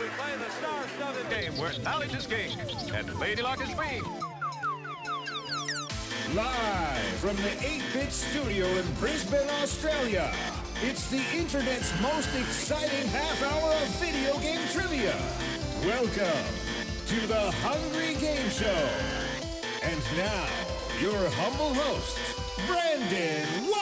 we play the star-studded game where knowledge is king and Lady Luck is queen. Live from the 8-Bit Studio in Brisbane, Australia, it's the internet's most exciting half hour of video game trivia. Welcome to the Hungry Game Show. And now, your humble host, Brendan White.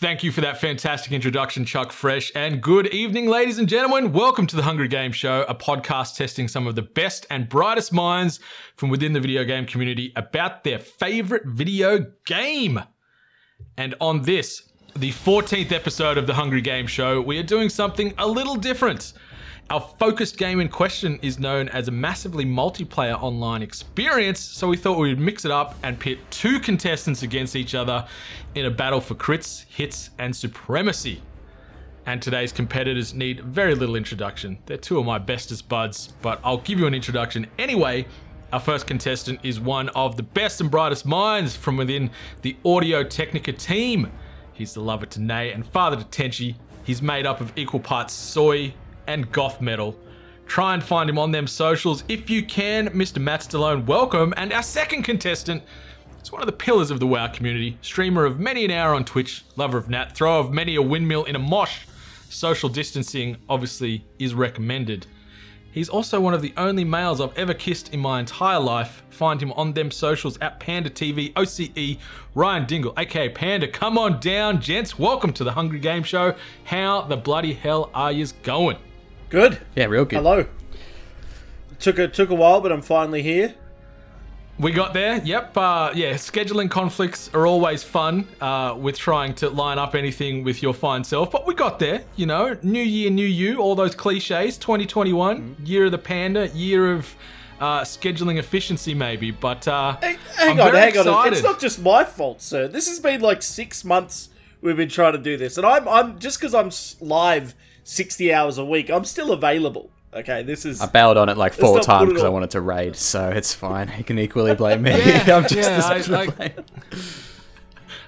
Thank you for that fantastic introduction, Chuck Fresh. And good evening, ladies and gentlemen. Welcome to the Hungry Game Show, a podcast testing some of the best and brightest minds from within the video game community about their favorite video game. And on this, the 14th episode of the Hungry Game Show, we are doing something a little different. Our focused game in question is known as a massively multiplayer online experience, so we thought we would mix it up and pit two contestants against each other in a battle for crits, hits, and supremacy. And today's competitors need very little introduction. They're two of my bestest buds, but I'll give you an introduction anyway. Our first contestant is one of the best and brightest minds from within the Audio Technica team. He's the lover to Nay and father to Tenchi. He's made up of equal parts soy and goth metal. Try and find him on them socials if you can. Mr. Matt Stillone, welcome. And our second contestant is one of the pillars of the WoW community, streamer of many an hour on Twitch, lover of Nat, thrower of many a windmill in a mosh. Social distancing obviously is recommended. He's also one of the only males I've ever kissed in my entire life. Find him on them socials at Panda TV, OCE, Ryan Dingle, aka Panda. Come on down, gents. Welcome to the Hungry Game Show. How the bloody hell are yous going? Good. Yeah, real good. Hello. Took a took a while, but I'm finally here. We got there. Yep. Uh, yeah. Scheduling conflicts are always fun uh, with trying to line up anything with your fine self, but we got there. You know, new year, new you. All those cliches. 2021, year of the panda, year of uh, scheduling efficiency, maybe. But uh, Hey, hang I'm on, very hang on. It's not just my fault, sir. This has been like six months we've been trying to do this, and I'm I'm just because I'm live sixty hours a week, I'm still available. Okay, this is I bailed on it like four times because I wanted to raid, so it's fine. You can equally blame me. Yeah, I'm just yeah, as I- I- blame.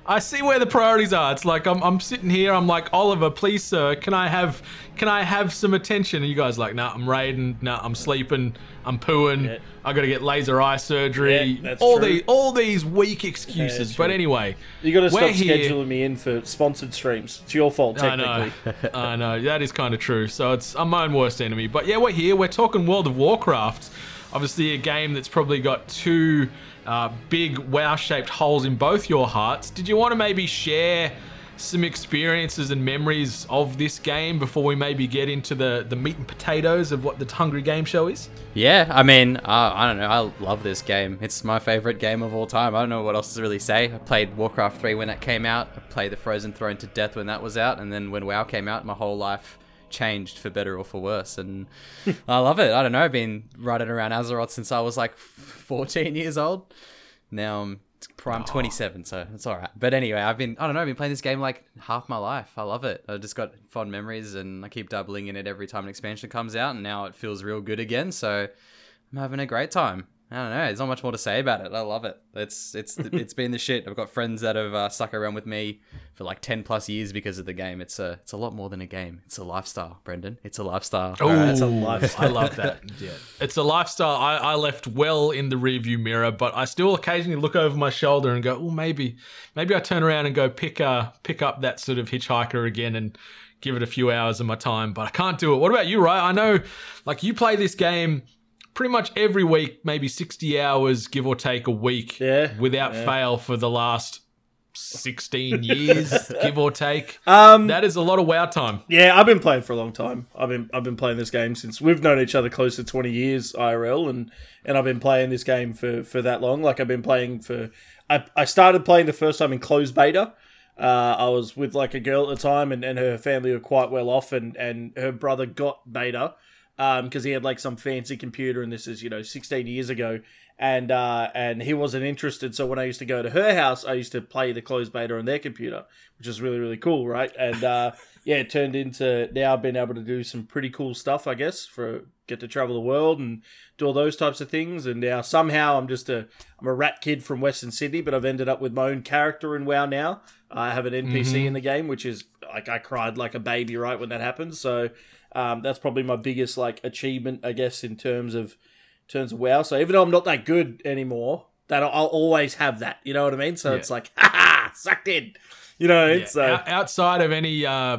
I see where the priorities are. It's like I'm, I'm sitting here. I'm like Oliver, please, sir, can I have can I have some attention? And you guys are like, nah, I'm raiding. Nah, I'm sleeping. I'm pooing. Yeah. I got to get laser eye surgery. Yeah, that's all true. these all these weak excuses. that's but anyway, you got to stop here. scheduling me in for sponsored streams. It's your fault, technically. I know. I know that is kind of true. So it's I'm my own worst enemy. But yeah, we're here. We're talking World of Warcraft. Obviously, a game that's probably got two uh, big WoW-shaped holes in both your hearts. Did you want to maybe share some experiences and memories of this game before we maybe get into the the meat and potatoes of what the Hungry Game Show is? Yeah, I mean, uh, I don't know. I love this game. It's my favorite game of all time. I don't know what else to really say. I played Warcraft 3 when it came out. I played The Frozen Throne to death when that was out. And then when WoW came out, my whole life changed for better or for worse. And I love it. I don't know. I've been riding around Azeroth since I was like 14 years old. Now I'm prime 27, so it's all right. But anyway, I've been, I don't know, I've been playing this game like half my life. I love it. I've just got fond memories and I keep doubling in it every time an expansion comes out. And now it feels real good again. So I'm having a great time. I don't know. There's not much more to say about it. I love it. It's it's it's been the shit. I've got friends that have uh, stuck around with me for like ten plus years because of the game. It's a it's a lot more than a game. It's a lifestyle, Brendan. It's a lifestyle. Oh, that's a lifestyle. I love that. Yeah, it's a lifestyle I, I left well in the rearview mirror, but I still occasionally look over my shoulder and go, "Oh, maybe, maybe I turn around and go pick uh pick up that sort of hitchhiker again and give it a few hours of my time." But I can't do it. What about you, right? I know, like you play this game pretty much every week, maybe sixty hours, give or take a week, Yeah, without yeah. fail for the last. 16 years give or take Um, that is a lot of wow time Yeah, I've been playing for a long time. I've been I've been playing this game since we've known each other close to twenty years IRL, and and I've been playing this game for for that long. Like I've been playing for. I I started playing the first time in closed beta. Uh, I was with like a girl at the time, and, and her family were quite well off, and and her brother got beta because he had like some fancy computer, and this is you know sixteen years ago, and uh, and he wasn't interested. So when I used to go to her house, I used to play the closed beta on their computer, which is really really cool, right? And uh, yeah, it turned into now been able to do some pretty cool stuff, I guess, for get to travel the world and do all those types of things. And now somehow I'm just a I'm a rat kid from Western Sydney, but I've ended up with my own character in WoW now. I have an NPC in the game, which is like I cried like a baby right when that happens. So Um, that's probably my biggest like achievement, I guess, in terms of in terms of WoW. So even though I'm not that good anymore, that I'll, I'll always have that. You know what I mean? So Yeah. it's like, ha ha, sucked in. You know, Yeah, it's uh, outside of any uh,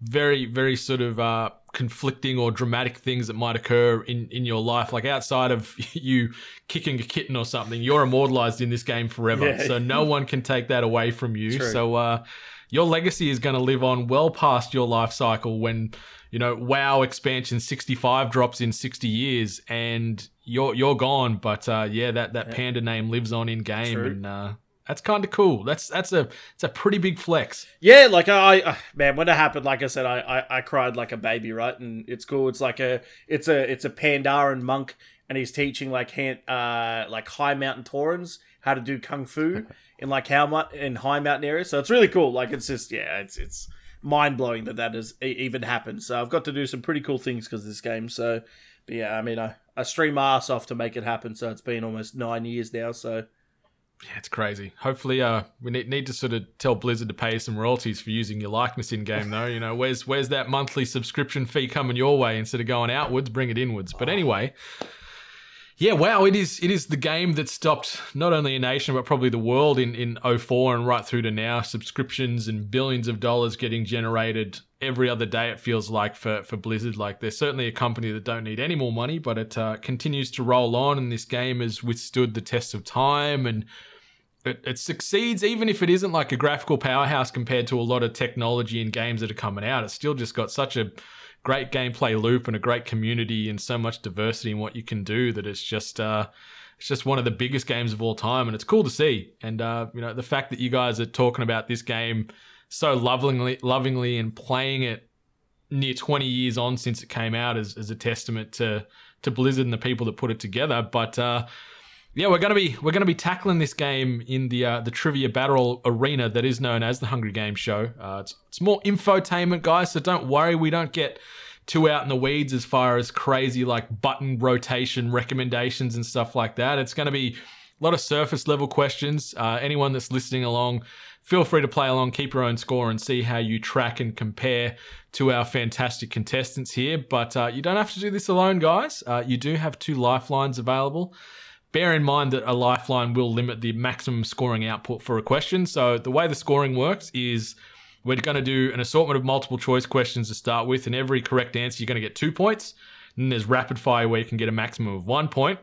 very, very sort of uh, conflicting or dramatic things that might occur in, in your life, like outside of you kicking a kitten or something, you're immortalized in this game forever. Yeah. So no one can take that away from you. True. So uh, your legacy is going to live on well past your life cycle when you know WoW expansion 65 drops in 60 years and you're you're gone. But uh, yeah, that that panda name lives on in game True. and. Uh, that's kind of cool. That's that's a it's a pretty big flex. Yeah, like I, I man, when it happened, like I said, I, I, I cried like a baby, right? And it's cool. It's like a, it's a, it's a Pandaren monk, and he's teaching like hand, uh, like high mountain Taurens how to do kung fu in like how much in high mountain areas. So it's really cool. Like it's just, yeah, it's it's mind blowing that that has even happened. So I've got to do some pretty cool things because of this game. So, but yeah, I mean, I, I stream my ass off to make it happen. So it's been almost nine years now. So Yeah, it's crazy. Hopefully, uh, we need, need to sort of tell Blizzard to pay some royalties for using your likeness in game, though. You know, where's where's that monthly subscription fee coming your way instead of going outwards? Bring it inwards. But anyway, yeah, wow, it is it is the game that stopped not only a nation but probably the world in in 04 and right through to now. Subscriptions and billions of dollars getting generated every other day. It feels like for for Blizzard. Like they're certainly a company that don't need any more money, but it uh, continues to roll on, and this game has withstood the test of time and it, it succeeds even if it isn't like a graphical powerhouse compared to a lot of technology and games that are coming out. It's still just got such a great gameplay loop and a great community and so much diversity in what you can do that it's just uh, it's just one of the biggest games of all time and it's cool to see. And uh, you know the fact that you guys are talking about this game so lovingly, lovingly and playing it near 20 years on since it came out is, is a testament to to Blizzard and the people that put it together. But uh, yeah, we're gonna be we're gonna be tackling this game in the uh, the trivia battle arena that is known as the Hungry Game Show. Uh, it's it's more infotainment, guys. So don't worry, we don't get too out in the weeds as far as crazy like button rotation recommendations and stuff like that. It's gonna be a lot of surface level questions. Uh, anyone that's listening along, feel free to play along, keep your own score, and see how you track and compare to our fantastic contestants here. But uh, you don't have to do this alone, guys. Uh, you do have two lifelines available. Bear in mind that a lifeline will limit the maximum scoring output for a question. So the way the scoring works is we're going to do an assortment of multiple choice questions to start with, and every correct answer you're going to get two points. And there's rapid fire where you can get a maximum of one point.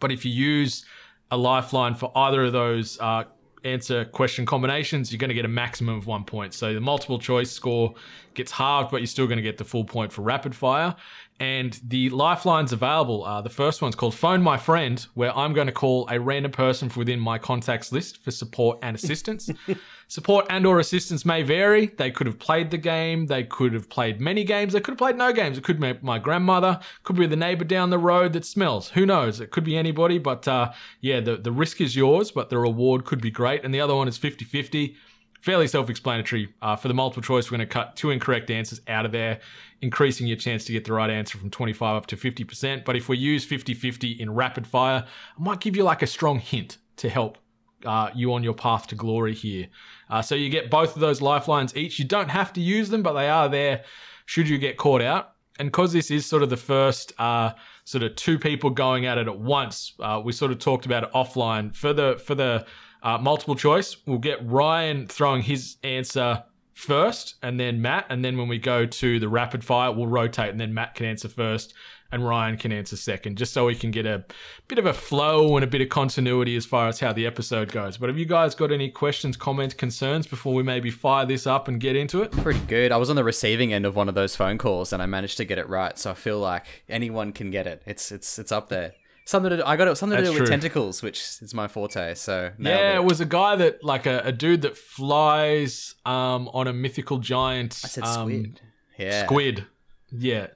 But if you use a lifeline for either of those uh, answer question combinations, you're going to get a maximum of one point. So the multiple choice score gets halved, but you're still going to get the full point for rapid fire. And the lifelines available are the first one's called Phone My Friend, where I'm going to call a random person from within my contacts list for support and assistance. support and or assistance may vary. They could have played the game, they could have played many games, they could have played no games. It could be my grandmother, could be the neighbor down the road that smells. Who knows? It could be anybody, but uh, yeah, the, the risk is yours, but the reward could be great. And the other one is 50 50 fairly self-explanatory. Uh, for the multiple choice, we're going to cut two incorrect answers out of there, increasing your chance to get the right answer from 25 up to 50%. But if we use 50-50 in rapid fire, I might give you like a strong hint to help uh, you on your path to glory here. Uh, so you get both of those lifelines each. You don't have to use them, but they are there should you get caught out. And because this is sort of the first uh, sort of two people going at it at once, uh, we sort of talked about it offline. For the for the uh, multiple choice, we'll get Ryan throwing his answer first, and then Matt, and then when we go to the rapid fire, we'll rotate, and then Matt can answer first, and Ryan can answer second, just so we can get a bit of a flow and a bit of continuity as far as how the episode goes. But have you guys got any questions, comments, concerns before we maybe fire this up and get into it? Pretty good. I was on the receiving end of one of those phone calls and I managed to get it right. So I feel like anyone can get it. It's it's it's up there. Something to do, I got it, something to That's do with true. tentacles, which is my forte. So nailed Yeah, it. it was a guy that like a, a dude that flies um, on a mythical giant. I said um, squid. Yeah. Squid. Yeah.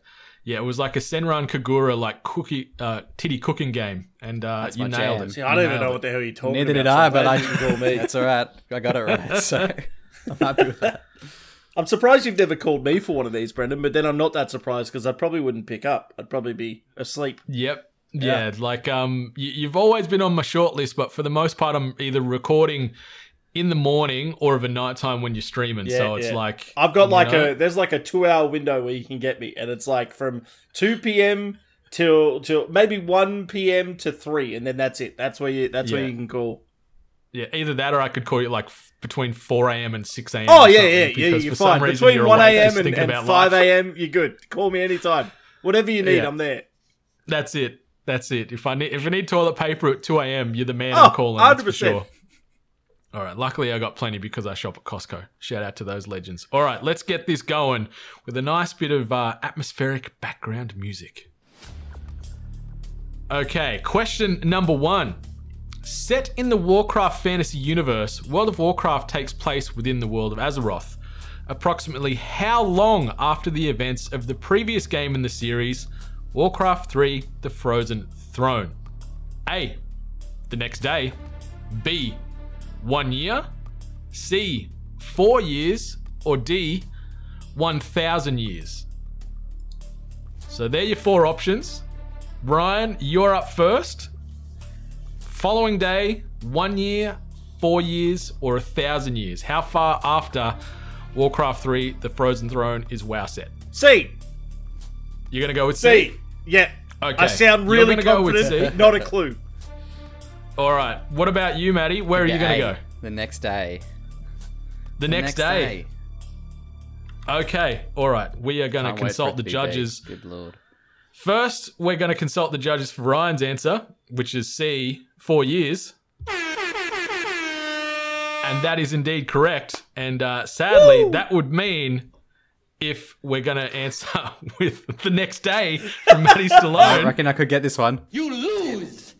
Yeah, it was like a Senran Kagura like cookie uh titty cooking game. And uh That's you my nailed jam. it. See, I don't You even know nailed what the hell you're talking Neither about. did I, so but I glad you called me. That's all right. I got it right. So I'm happy with that. I'm surprised you've never called me for one of these, Brendan. But then I'm not that surprised because I probably wouldn't pick up. I'd probably be asleep. Yep. Yeah, like um, you, you've always been on my short list, but for the most part, I'm either recording in the morning or of a nighttime when you're streaming. Yeah, so it's yeah. like I've got like know, a there's like a two hour window where you can get me, and it's like from two p.m. till till maybe one p.m. to three, and then that's it. That's where you that's where you can call. yeah either that or I could call you like f- between 4 a.m. and 6 a.m. Oh yeah, yeah, yeah. You're for some fine. reason Between you're one a.m. and, and five a.m. You're good. Call me anytime. Whatever you need, Yeah. I'm there. That's it. That's it. If I need if I need toilet paper at 2 a.m., you're the man Oh, I'm calling. That's for 100%. sure. All right. Luckily, I got plenty because I shop at Costco. Shout out to those legends. All right, let's get this going with a nice bit of uh, atmospheric background music. Okay, question number one. Set in the Warcraft fantasy universe, World of Warcraft takes place within the world of Azeroth. Approximately how long after the events of the previous game in the series, Warcraft 3 The Frozen Throne? A. The next day. B. One year. C. Four years. Or D. 1,000 years. So there are your four options. Ryan, you're up first. Following day, one year, four years, or a thousand years. How far after Warcraft 3 The Frozen Throne is WoW set? C. You're going to go with C? C. Yeah. Okay. I sound really You're really gonna go with. C? Not a clue. All right. What about you, Maddie? Where are you going to A, go? The next day. The, The next, day. Okay. All right. We are going to Can't wait for consult it the to be judges. big. Good lord. First, we're going to consult the judges for Ryan's answer, which is C, four years. And that is indeed correct. And uh, sadly, that would mean if we're going to answer with the next day from Matty Stillone. I reckon I could get this one. You lose!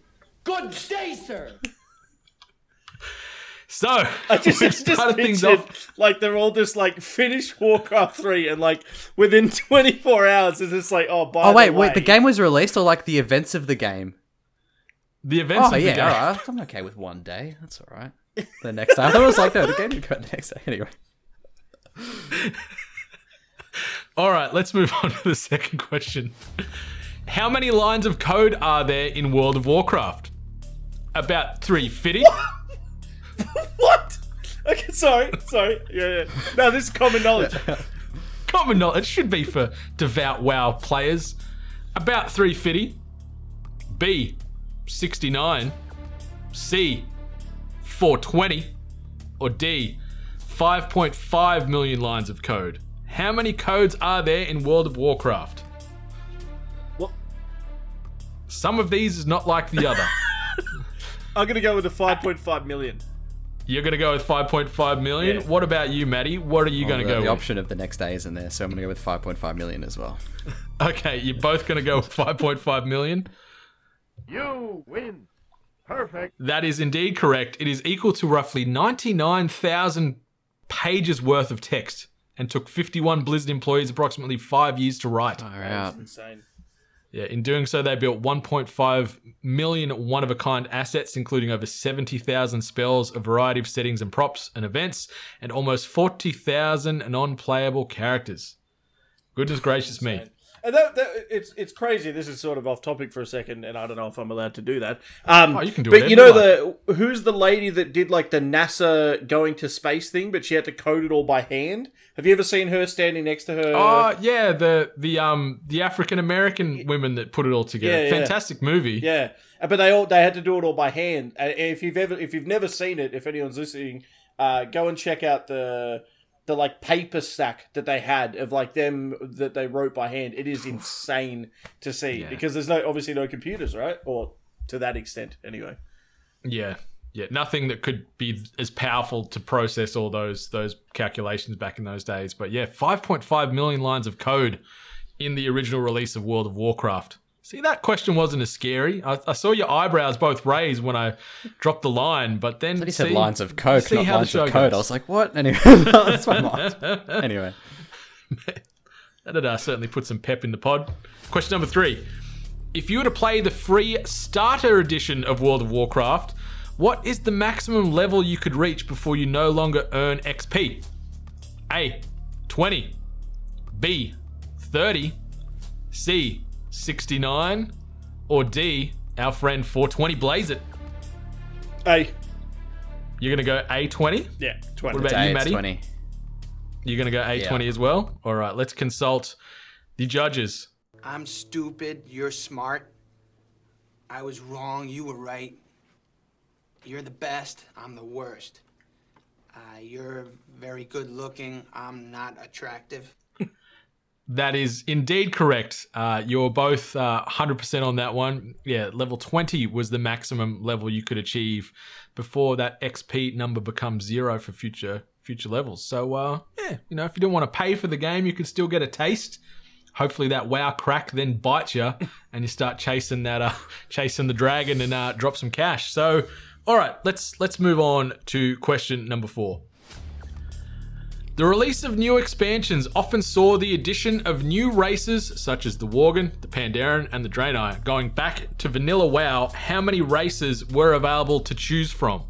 Good day, sir! So, I just, we've I just started things pictured, off. like they're all just like finish Warcraft three and like within 24 hours it's just like oh by Oh wait, the wait. The game was released, or like the events of the game? The events Oh of the yeah, game. all right. I'm okay with one day. That's all right. The next day, I thought it was like no, the game didn't come out the next day anyway. All right, let's move on to the second question. How many lines of code are there in World of Warcraft? About 350? what? Okay, sorry, sorry. Yeah, yeah. No, this is common knowledge. Common knowledge should be for devout WoW players. About 350. B, 69. C, 420. Or D, 5.5 million lines of code. How many codes are there in World of Warcraft? What? Some of these is not like the other. I'm gonna go with the 5.5 million. You're going to go with 5.5 million. Yeah. What about you, Maddie? What are you oh, going to the, go the with? option of the next day isn't there, so I'm gonna go with 5.5 million as well. Okay, you're both going to go with 5.5 million. You win. Perfect. That is indeed correct. It is equal to roughly 99,000 pages worth of text and took 51 Blizzard employees approximately five years to write. All right. Insane. Yeah, in doing so, they built 1.5 million one of a kind assets, including over 70,000 spells, a variety of settings and props and events, and almost 40,000 non playable characters. Goodness gracious me. And that, that, it's it's crazy. This is sort of off topic for a second, and I don't know if I'm allowed to do that. Um, Oh, you can do but you know the who's the lady that did like the NASA going to space thing, but she had to code it all by hand. Have you ever seen her standing next to her? Oh yeah, the the um the African American women that put it all together. Yeah, yeah. Fantastic movie. Yeah, but they all they had to do it all by hand. And if you've ever if you've never seen it, if anyone's listening, uh, go and check out the the like paper stack that they had of like them that they wrote by hand. It is insane to see Yeah. because there's no obviously no computers, right? Or to that extent, anyway. Yeah. Yeah, nothing that could be as powerful to process all those those calculations back in those days. But yeah, 5.5 million lines of code in the original release of World of Warcraft. See, that question wasn't as scary. I, I saw your eyebrows both raised when I dropped the line, but then But he said lines of code, not lines of code. goes. I was like, what? Anyway, that's my mind. Anyway, That'd uh, certainly put some pep in the pod. Question number three. If you were to play the free starter edition of World of Warcraft, what is the maximum level you could reach before you no longer earn XP? A. 20. B. 30. C. 69. Or D. Our friend 420 Blaze it. A. You're gonna go A20. Yeah, twenty. What about you, Day, it's Matty? 20. You're gonna go A20 as well. All right, let's consult the judges. I'm stupid. You're smart. I was wrong. You were right. You're the best. I'm the worst. Uh, you're very good looking. I'm not attractive. That is indeed correct. Uh, you're both uh, 100% on that one. Yeah, level 20 was the maximum level you could achieve before that XP number becomes zero for future future levels. So, uh, yeah, you know, if you don't want to pay for the game, you can still get a taste. Hopefully, that WoW crack then bites you, and you start chasing that, uh, chasing the dragon, and uh, drop some cash. So, all right, let's let's move on to question number four. The release of new expansions often saw the addition of new races such as the Worgen, the Pandaren, and the Draenei. Going back to vanilla WoW, how many races were available to choose from?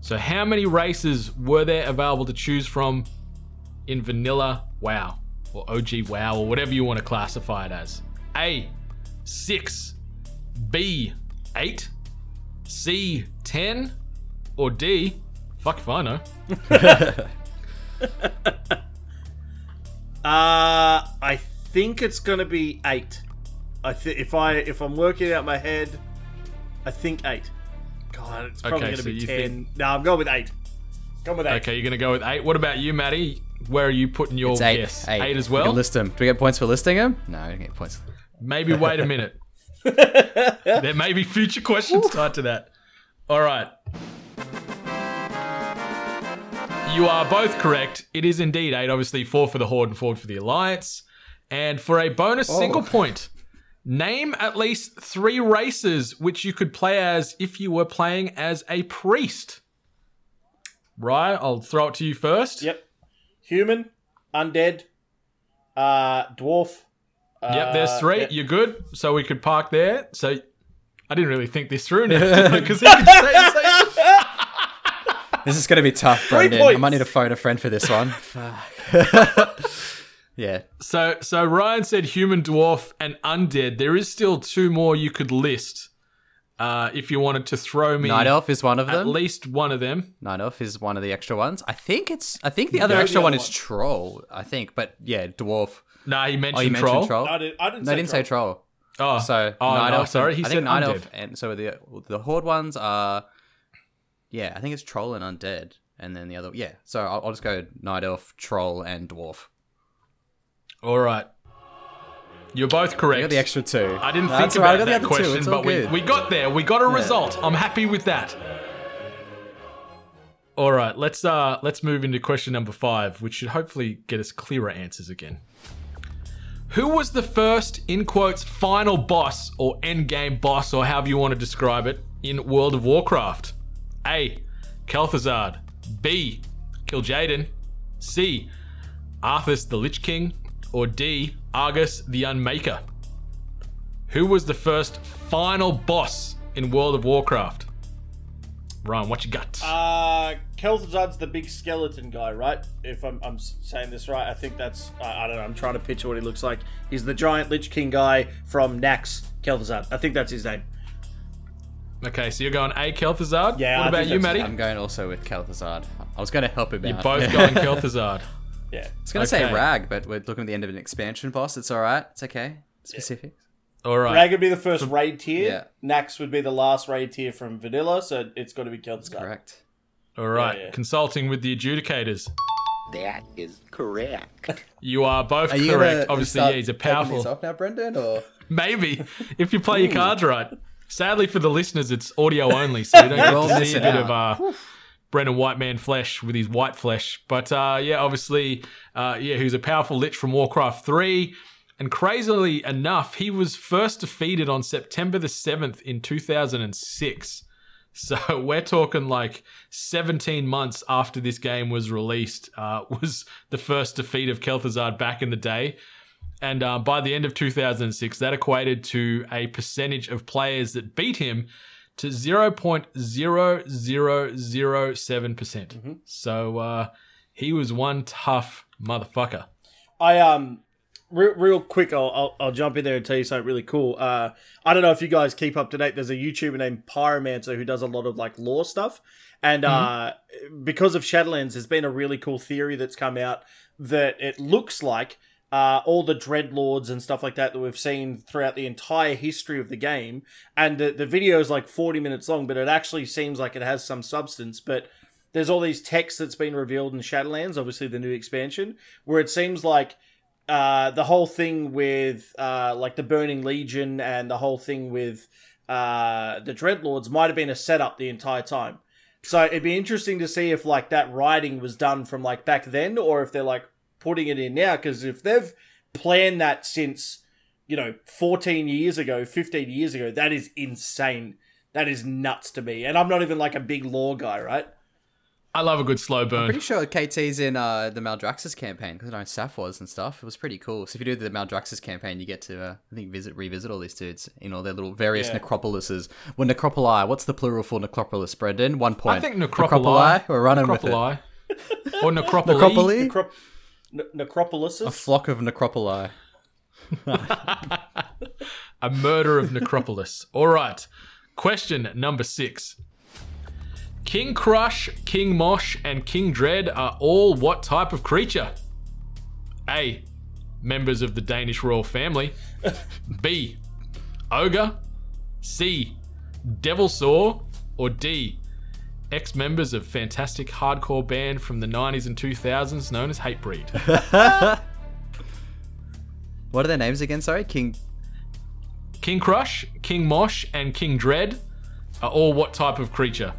So, how many races were there available to choose from in vanilla WoW or OG WoW or whatever you want to classify it as? A, 6, B, 8, C, 10, or D, fuck if I know. Uh, I think it's gonna be eight. I think if I if I'm working out my head, I think eight. God, it's probably Okay, gonna so be ten. think- No, I'm going with eight. Going with eight. Okay, you're gonna go with eight. What about you, Matty? Where are you putting your It's eight. guess? Eight. as well. can list them. Do we get points for listing them? No, we don't get points. Maybe wait a minute. there may be future questions tied to that. All right. You are both correct. It is indeed eight. Obviously, four for the Horde and four for the Alliance. And for a bonus single point, name at least three races which you could play as if you were playing as a priest. Right, I'll throw it to you first. Yep. Human, undead, uh, dwarf. Yep, there's uh, three. yeah. You're good. So we could park there. So I didn't really think this through now because he could say This is going to be tough, Brendan. I might need to phone a friend for this one. Fuck. yeah. So so Ryan said human dwarf and undead. There is still two more you could list. Uh, if you wanted to throw me Night Elf is one of them. at least one of them. Night Elf is one of the extra ones. I think it's. I think the other Yeah, the extra other one is. Troll. I think, but yeah, Dwarf. Nah, he mentioned Oh, you troll. mentioned Troll. I, did, I didn't. No, say I didn't say Troll. Oh, So oh Night no, Elf. sorry, he I said think Night. Elf, and so the the Horde ones are. Yeah, I think it's Troll and Undead, and then the other. Yeah, so I'll, I'll just go Night Elf, Troll, and Dwarf. All right, you're both correct. I got the extra two. I didn't That's think all right, about I got that other two. question, It's all but we, good. we got there. We got a result. I'm happy with that. All right, let's uh let's move into question number five, which should hopefully get us clearer answers again. Who was the first, in quotes, final boss or end game boss, or however you want to describe it, in World of Warcraft? A. Kel'Thuzad. B. Kil'jaeden. C. Arthas the Lich King. Or D. Argus the Unmaker. Who was the first final boss in World of Warcraft? Ryan, what you got? Uh, Kel'Thuzad's the big skeleton guy, right? If I'm, I'm saying this right, I think that's. I, I don't know. I'm trying to picture what he looks like. He's the giant Lich King guy from Nax. Kel'Thuzad. I think that's his name. Okay, so you're going A. Kel'Thuzad. Yeah, What I about think you, that's- Matty? I'm going also with Kel'Thuzad. I was going to help him You're out. both going Kel'Thuzad. Yeah. I was going to say Rag, but we're looking at the end of an expansion boss. It's all right. It's okay. Specifics. All right. Rag would be the first raid tier. Yeah. Nax would be the last raid tier from Vanilla, so it's got to be Kel'Thuzad. Correct. All right. Yeah, yeah. Consulting with the adjudicators. That is correct. You are both Are correct. gonna Obviously, start yeah, he's a taking powerful. these off now, Brendan, or Maybe if you play your cards right. Sadly for the listeners, it's audio only, so you don't get to see a bit of uh, Brendan White Man flesh with his white flesh. But uh, yeah, obviously, uh, yeah, who's a powerful lich from Warcraft Three. And crazily enough, he was first defeated on September the 7th in 2006. So we're talking like 17 months after this game was released, uh, was the first defeat of Kel'Thuzad back in the day. And uh, by the end of 2006, that equated to a percentage of players that beat him to 0.0007%. percent So uh, he was one tough motherfucker. I um real, real quick, I'll, I'll I'll jump in there and tell you something really cool. Uh, I don't know if you guys keep up to date. There's a YouTuber named Pyromancer who does a lot of like lore stuff, and uh, because of Shadowlands, there's been a really cool theory that's come out that it looks like uh, all the dreadlords and stuff like that that we've seen throughout the entire history of the game, and the the video is like 40 minutes long, but it actually seems like it has some substance, but there's all these texts that's been revealed in Shadowlands, obviously the new expansion, where it seems like uh, the whole thing with uh, like the Burning Legion and the whole thing with uh, the Dreadlords might have been a setup the entire time. So it'd be interesting to see if like that writing was done from like back then, or if they're like putting it in now. Because if they've planned that since you know 14 years ago, 15 years ago, that is insane. That is nuts to me. And I'm not even like a big lore guy, right? I love a good slow burn. i'm Pretty sure KT's in uh, the Maldraxxus campaign because I know Saf was and stuff. It was pretty cool. So if you do the Maldraxxus campaign, you get to uh, I think visit revisit all these dudes in all their little various Yeah. necropolises. Well, necropoli. What's the plural for necropolis, Brendan? One point. I think necropoli. We're running with it. necropoli. or necropoli. Necropoli. Necrop- ne- Necropolises. A flock of necropoli. A murder of Necropolis. All right. Question number six. King Crush, King Mosh, and King Dread are all what type of creature? A. Members of the Danish royal family. B. Ogre. C. Devilsaur. Or D. Ex members of fantastic hardcore band from the 90s and 2000s known as Hatebreed. What are their names again? Sorry, King. King Crush, King Mosh, and King Dread are all what type of creature?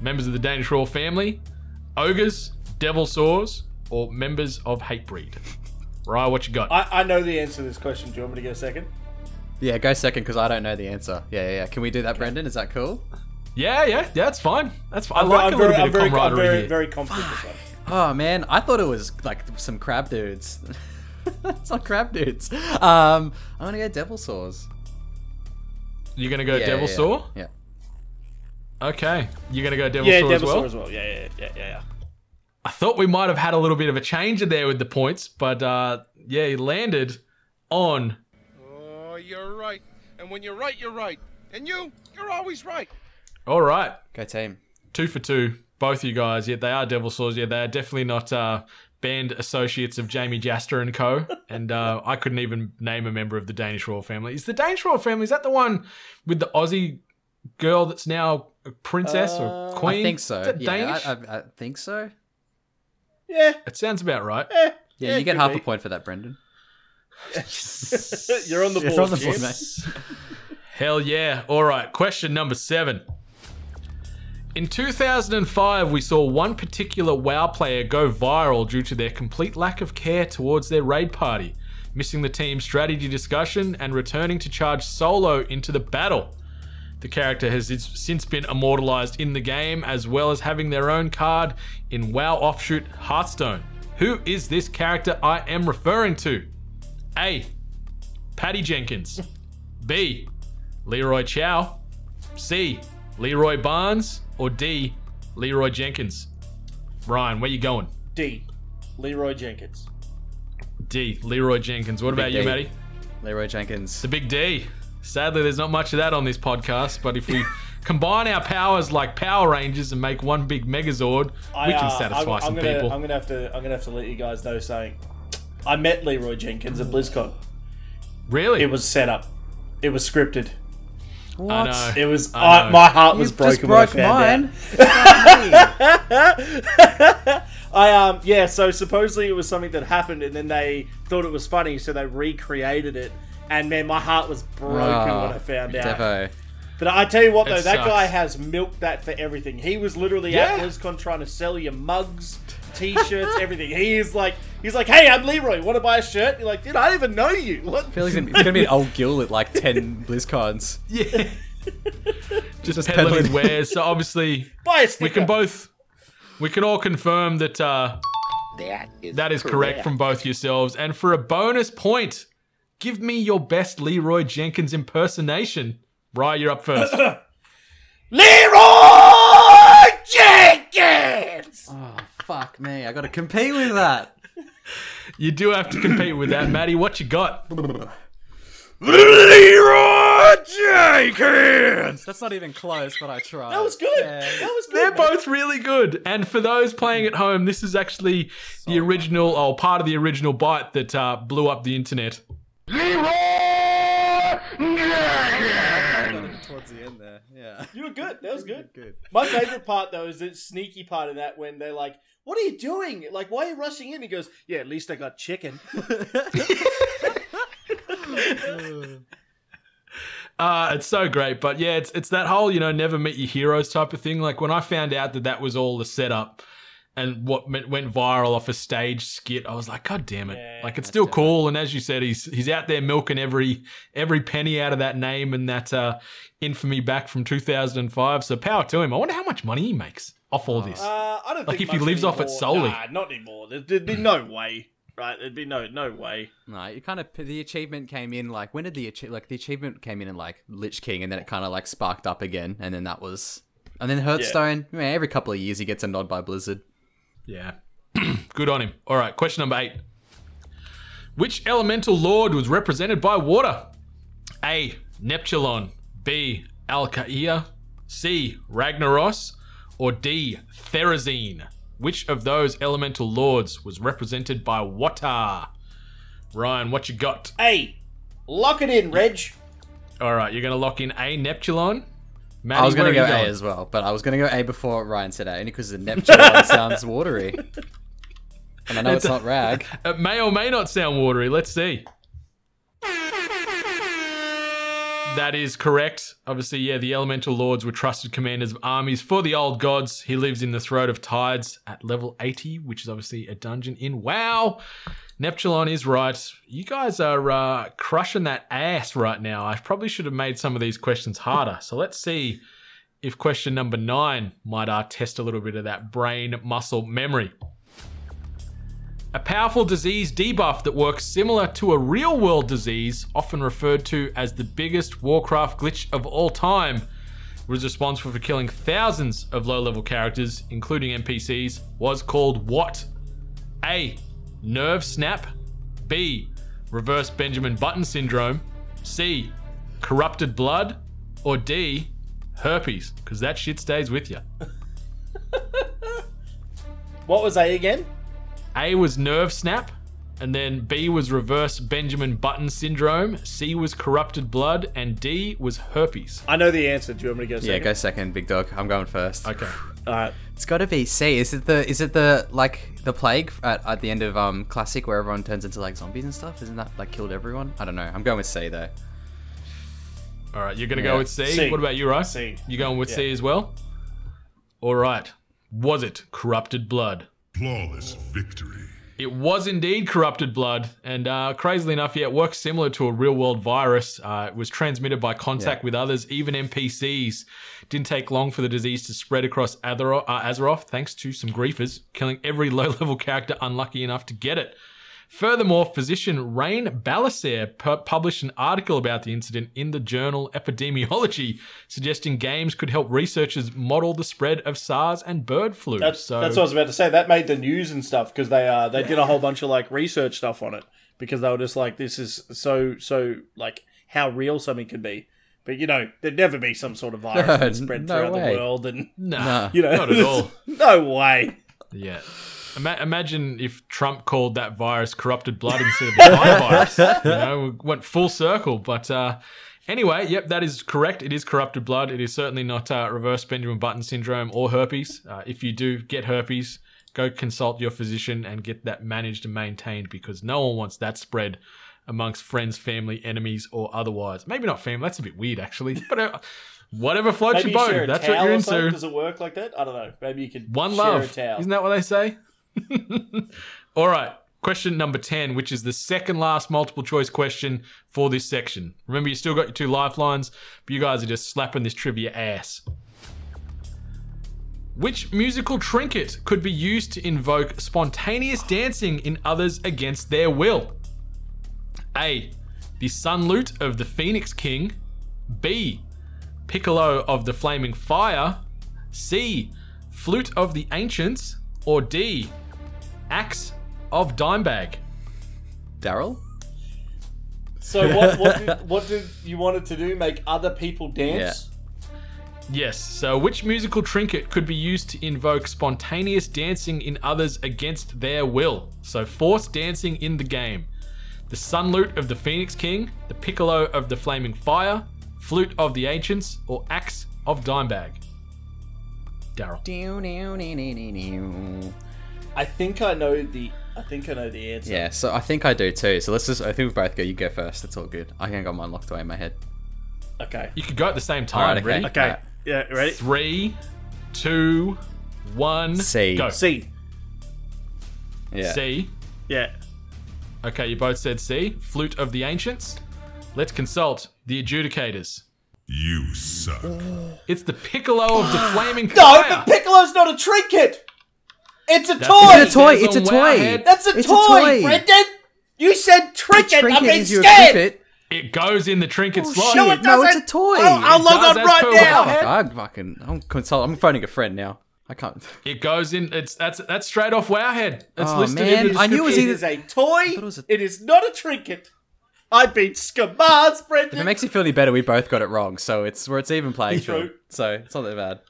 Members of the Danish royal family, ogres, devilsaurs, or members of Hatebreed? Ryan, what you got? I, I know the answer to this question. Do you want me to go second? Yeah, go second because I don't know the answer. Yeah, yeah, yeah. Can we do that, Brendan? Is that cool? Yeah, yeah, yeah, that's fine. That's fine. I I'm, like I'm a little very, I'm bit very, of I'm camaraderie very, here. very confident this one. Oh man, I thought it was like some crab dudes. it's not crab dudes. Um, I'm gonna go devilsaurs. You're gonna go Yeah, devil yeah, saw? Yeah. Okay. You're gonna go devil Yeah, saw Devil as well? Saw as well. Yeah, yeah, yeah, yeah, yeah. I thought we might have had a little bit of a change there with the points, but uh, yeah, he landed on Oh, you're right. And when you're right, you're right. And you, you're always right. All right. Go team. two for two, both you guys. Yeah, they are Devilsaurs. Yeah, they are definitely not uh, band associates of Jamey Jasta and Co. And uh, I couldn't even name a member of the Danish royal family. Is the Danish royal family? Is that the one with the Aussie girl that's now a princess or queen? I think so. Is that Yeah, Danish? I, I, I think so. Yeah, it sounds about right. eh, Yeah, Yeah, you get half be. a point for that, Brendan. You're on the You're board, on the board, Jim. mate. Hell yeah. All right, question number seven. In 2005, we saw one particular WoW player go viral due to their complete lack of care towards their raid party, missing the team strategy discussion and returning to charge solo into the battle. The character has since been immortalized in the game, as well as having their own card in WoW offshoot Hearthstone. Who is this character I am referring to? A. Patty Jenkins. B. Leroy Chow. C. Leroy Barnes. Or D. Leroy Jenkins. Ryan, where you going? D. Leroy Jenkins. D. Leroy Jenkins. What about you, D. Matty? Leroy Jenkins. The big D. Sadly, there's not much of that on this podcast, but if we combine our powers like Power Rangers and make one big Megazord, I, we can uh, satisfy I'm, some I'm gonna, people. I'm gonna have to. I'm gonna have to let you guys know Saying, I met Leroy Jenkins at BlizzCon. really? It was set up. It was scripted. I know. It was. I I know. my heart was You broken. just when I broke found mine. out. I um yeah. So supposedly it was something that happened, and then they thought it was funny, so they recreated it. And man, my heart was broken Ah, when I found out. Devo. But I tell you what, though, It that sucks. guy has milked that for everything. He was literally Yeah. at BlizzCon trying to sell you mugs, t-shirts, everything. He is like, he's like, hey, I'm Leroy. Want to buy a shirt? You're like, dude, I don't even know you. What? I feel like it's gonna be an old Gil at like 10 BlizzCons. yeah. Just, Just peddling his peddling. wares. So obviously, buy a we can both, we can all confirm that uh, That is that is correct from both yourselves. And for a bonus point, give me your best Leroy Jenkins impersonation. Ryan, you're up first. Leroy Jenkins. Fuck me. I gotta compete with that. You do have to compete with that, Matty. What you got? Leroy Jenkins. That's not even close, but I tried. That was good. Yeah. That was good. They're man. both really good. And for those playing at home, this is actually the original, oh, part of the original bite that uh, blew up the internet. Towards the end there, yeah. You were good. That was good. Good. My favorite part though is the sneaky part of that when they're like, "What are you doing? Like, why are you rushing in?" He goes, "Yeah, at least I got chicken." Uh, it's so great, but yeah, it's it's that whole you know never meet your heroes type of thing. Like when I found out that that was all the setup and what went, went viral off a stage skit, I was like, God damn it! Yeah, like it's still cool, and as you said, he's he's out there milking every every penny out of that name and that uh, infamy back from 2005. So power to him. I wonder how much money he makes off all this. Uh, I don't Like, think if he much lives off it solely. Nah, not anymore. There, there'd be no way. Right? There'd be no no way. No, you kind of the achievement came in like when did the achie- like the achievement came in in like Lich King and then it kind of like sparked up again and then that was and then Hearthstone. Man, every couple of years he gets a nod by Blizzard. Yeah. Good on him. All right, question number eight. Which elemental lord was represented by water? A. Neptulon. B. Al'Akir. C. Ragnaros. Or D. Therazane. Which of those elemental lords was represented by water? Ryan, what you got? A. lock it in, Reg. All right, you're going to lock in A. Neptulon. Matty, I was gonna go are A going? as well, but I was gonna go A before Ryan said A, only because the Neptune sounds watery. And I know it's, not rag. It may or may not sound watery. Let's see. That is correct. Obviously, yeah, the elemental lords were trusted commanders of armies for the old gods. He lives in the throat of tides at level 80, which is obviously a dungeon in WoW. Neptulon is right. You guys are uh, crushing that ass right now. I probably should have made some of these questions harder. So let's see if question number nine might uh, test a little bit of that brain muscle memory. A powerful disease debuff that works similar to a real world disease, often referred to as the biggest Warcraft glitch of all time, was responsible for killing thousands of low level characters, including NPCs, was called what? A. Nerve snap. B. Reverse Benjamin Button syndrome. C. Corrupted blood. Or D. Herpes, because that shit stays with you. What was A again? A was nerve snap, and then B was reverse Benjamin Button syndrome, C was corrupted blood, and D was herpes. I know the answer. Do you want me to go second? Yeah, go second, big dog. I'm going first. Okay. All right. It's got to be C. Is it the is it the like the plague at, at the end of um classic where everyone turns into like zombies and stuff? Isn't that like killed everyone? I don't know. I'm going with C though. All right, you're going to Yeah. go with C. C. What about you, Rice? C. You going with C as well? All right. Was it corrupted blood? Flawless victory. It was indeed corrupted blood, and uh, crazily enough, yeah, it works similar to a real-world virus. Uh, it was transmitted by contact with others, even NPCs. Didn't take long for the disease to spread across Azeroth, uh, Azeroth thanks to some griefers, killing every low-level character unlucky enough to get it. Furthermore, physician Ran Balicer pu- published an article about the incident in the journal Epidemiology, suggesting games could help researchers model the spread of SARS and bird flu. That's so, that's what I was about to say. That made the news and stuff because they uh they did a whole bunch of like research stuff on it because they were just like this is so so like how real something could be. But you know, there'd never be some sort of virus No, that spread no throughout way. the world, and Nah, you know, not at all. no way. Yeah. Ima- imagine if Trump called that virus corrupted blood instead of the virus. You know, we went full circle. But uh, anyway, yep, that is correct. It is corrupted blood. It is certainly not uh, reverse Benjamin Button syndrome or herpes. Uh, if you do get herpes, go consult your physician and get that managed and maintained because no one wants that spread amongst friends, family, enemies, or otherwise. Maybe not family. That's a bit weird, actually. But uh, whatever floats Maybe your boat. a That's what you're into. Does it work like that? I don't know. Maybe you could One share love. a towel. Isn't that what they say? All right. Question number 10, which is the second last multiple choice question for this section. Remember, you still got your two lifelines, but you guys are just slapping this trivia ass. Which musical trinket could be used to invoke spontaneous dancing in others against their will? A. The Sun Lute of the Phoenix King. B. Piccolo of the Flaming Fire. C. Flute of the Ancients. Or D. Axe of Dimebag. Darrell. So what? What did, what did you want it to do? Make other people dance? Yes. So, which musical trinket could be used to invoke spontaneous dancing in others against their will? So, forced dancing in the game. The sun lute of the Phoenix King, the piccolo of the Flaming Fire, flute of the Ancients, or axe of Dimebag. Darrell. I think I know the. I think I know the answer. Yeah, so I think I do too. So let's just. I think we both go. You go first. It's all good. I think I got mine locked away in my head. Okay. You could go at the same time. Alright, okay. Ready? Okay. Alright. Yeah. Ready? Three, two, one. C. Go. C. Yeah. C. Yeah. Okay, you both said C. Flute of the Ancients. Let's consult the adjudicators. You suck. It's the piccolo of the Flaming No, Fire. but Piccolo's not a trinket. It's a That's toy. It's a toy. It's a toy. That's a It's a toy, toy. Brendan. You said trinket. Trinket I've been is you scared. it. It goes in the trinket Oh, slot. No, it No, it's doesn't. a toy. I'll, I'll It log on right per now. Wowhead. I'm fucking. I'm consult. I'm phoning a friend now. I can't. It goes in. It's that's that's straight off Wowhead. It's Oh, listed man. in the I knew it was either- is a toy. it was a- It is not a trinket. I've been skamars, If Brendan. it makes you feel any better, we both got it wrong. So it's where it's even playing True. field. So it's not that bad.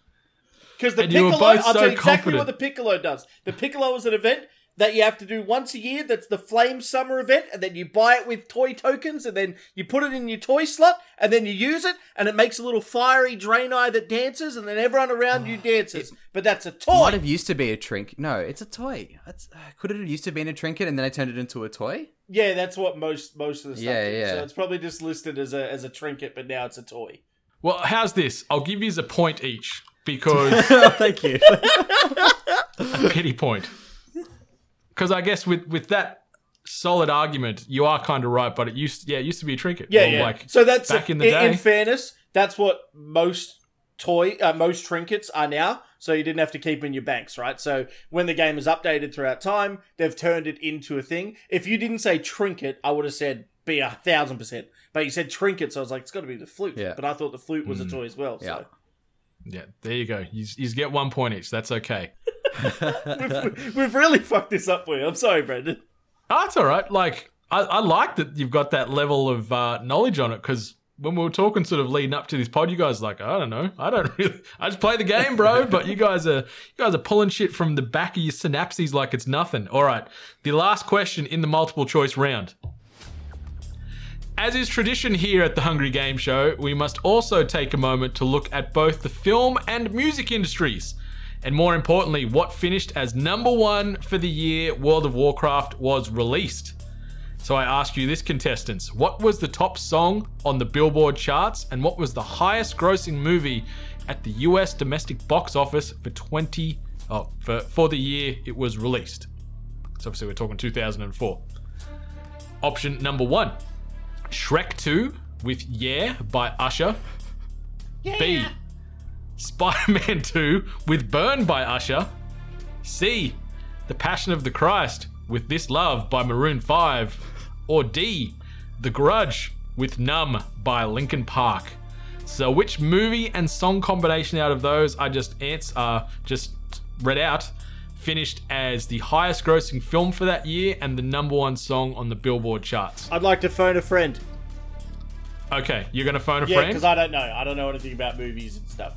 Because the And you were piccolo, I'll so tell you exactly confident. what the piccolo does. The piccolo is an event that you have to do once a year. That's the Flame Summer event, and then you buy it with toy tokens, and then you put it in your toy slot, and then you use it, and it makes a little fiery drain eye that dances, and then everyone around you dances. But that's a toy. Might have used to be a trinket. No, it's a toy. That's, uh, could it have used to been a trinket and then I turned it into a toy? Yeah, that's what most most of the stuff. Yeah, is. So yeah. it's probably just listed as a as a trinket, but now it's a toy. Well, how's this? I'll give you a point each because Thank you. a pity point. Because I guess with with that solid argument, you are kind of right. But it used yeah, it used to be a trinket. Yeah, Well, yeah. Like so that's back in the in, day. fairness, that's what most toy uh, most trinkets are now. So you didn't have to keep in your banks, right? So when the game is updated throughout time, they've turned it into a thing. If you didn't say trinket, I would have said be a thousand percent. But you said trinket, so I was like, it's got to be the flute. Yeah. But I thought the flute was a toy as well. Yeah. So yeah, there you go. You, you get one point each. That's okay. we've, we've really fucked this up for you. I'm sorry, Brendan. Oh, that's all right. Like I, I like that you've got that level of uh, knowledge on it because when we were talking sort of leading up to this pod, you guys were like, I don't know, I don't really, I just play the game, bro. but you guys are you guys are pulling shit from the back of your synapses like it's nothing. All right, the last question in the multiple choice round. As is tradition here at the Hungry Game Show, we must also take a moment to look at both the film and music industries. And more importantly, what finished as number one for the year World of Warcraft was released. So I ask you this, contestants what was the top song on the Billboard charts, and what was the highest grossing movie at the US domestic box office for 20 oh, for, for the year it was released? So obviously we're talking 2004. Option number one Shrek 2 with Yeah by Usher. B. Spider Man 2 with Burn by Usher. C. The Passion of the Christ with This Love by Maroon 5. Or D. The Grudge with Numb by Linkin Park. So, which movie and song combination out of those I just ans- uh, just read out finished as the highest grossing film for that year and the number one song on the Billboard charts? I'd like to phone a friend. Okay, you're gonna phone a Yeah, friend. because I don't know. I don't know anything about movies and stuff.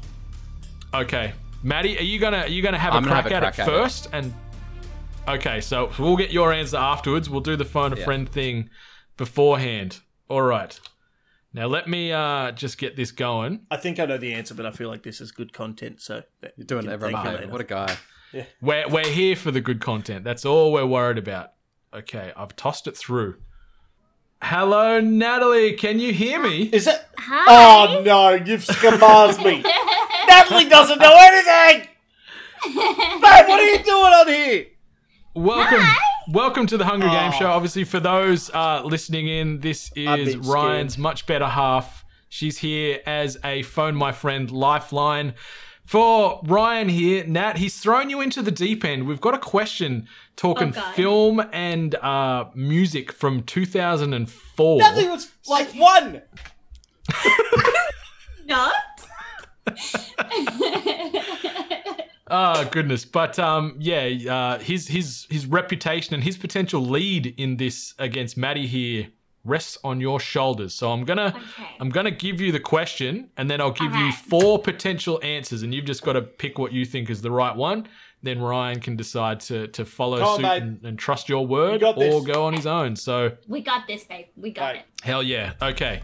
Okay, Maddie, are you gonna are you gonna have I'm a crack, have a at crack it at it. first? And okay, so we'll get your answer afterwards. We'll do the phone a Yeah. friend thing beforehand. All right. Now let me uh, just get this going. I think I know the answer, but I feel like this is good content. So You're doing Can everyone thank favour. What a guy. We're we're here for the good content. That's all we're worried about. Okay, I've tossed it through. Hello, Natalie. Can you hear me? Is it? Hi. Oh no, you've skamazed me. Natalie doesn't know anything. Babe, what are you doing on here? Welcome, welcome to the Hungry Game Show. Obviously, for those uh, listening in, this is Ryan's much better half. She's here as a phone my friend lifeline. For Ryan here, Nat, he's thrown you into the deep end. We've got a question talking Oh, film and uh, music from 2004. Natalie was like one. Not. Oh goodness, but um, yeah, uh, his his his reputation and his potential lead in this against Maddie here rests on your shoulders. So I'm gonna Okay. I'm gonna give you the question, and then I'll give you four potential answers, and you've just got to pick what you think is the right one. Then Ryan can decide to to follow on, suit and, and trust your word, got or go on his own. So We got this, babe. We got Right. it. Hell yeah. Okay.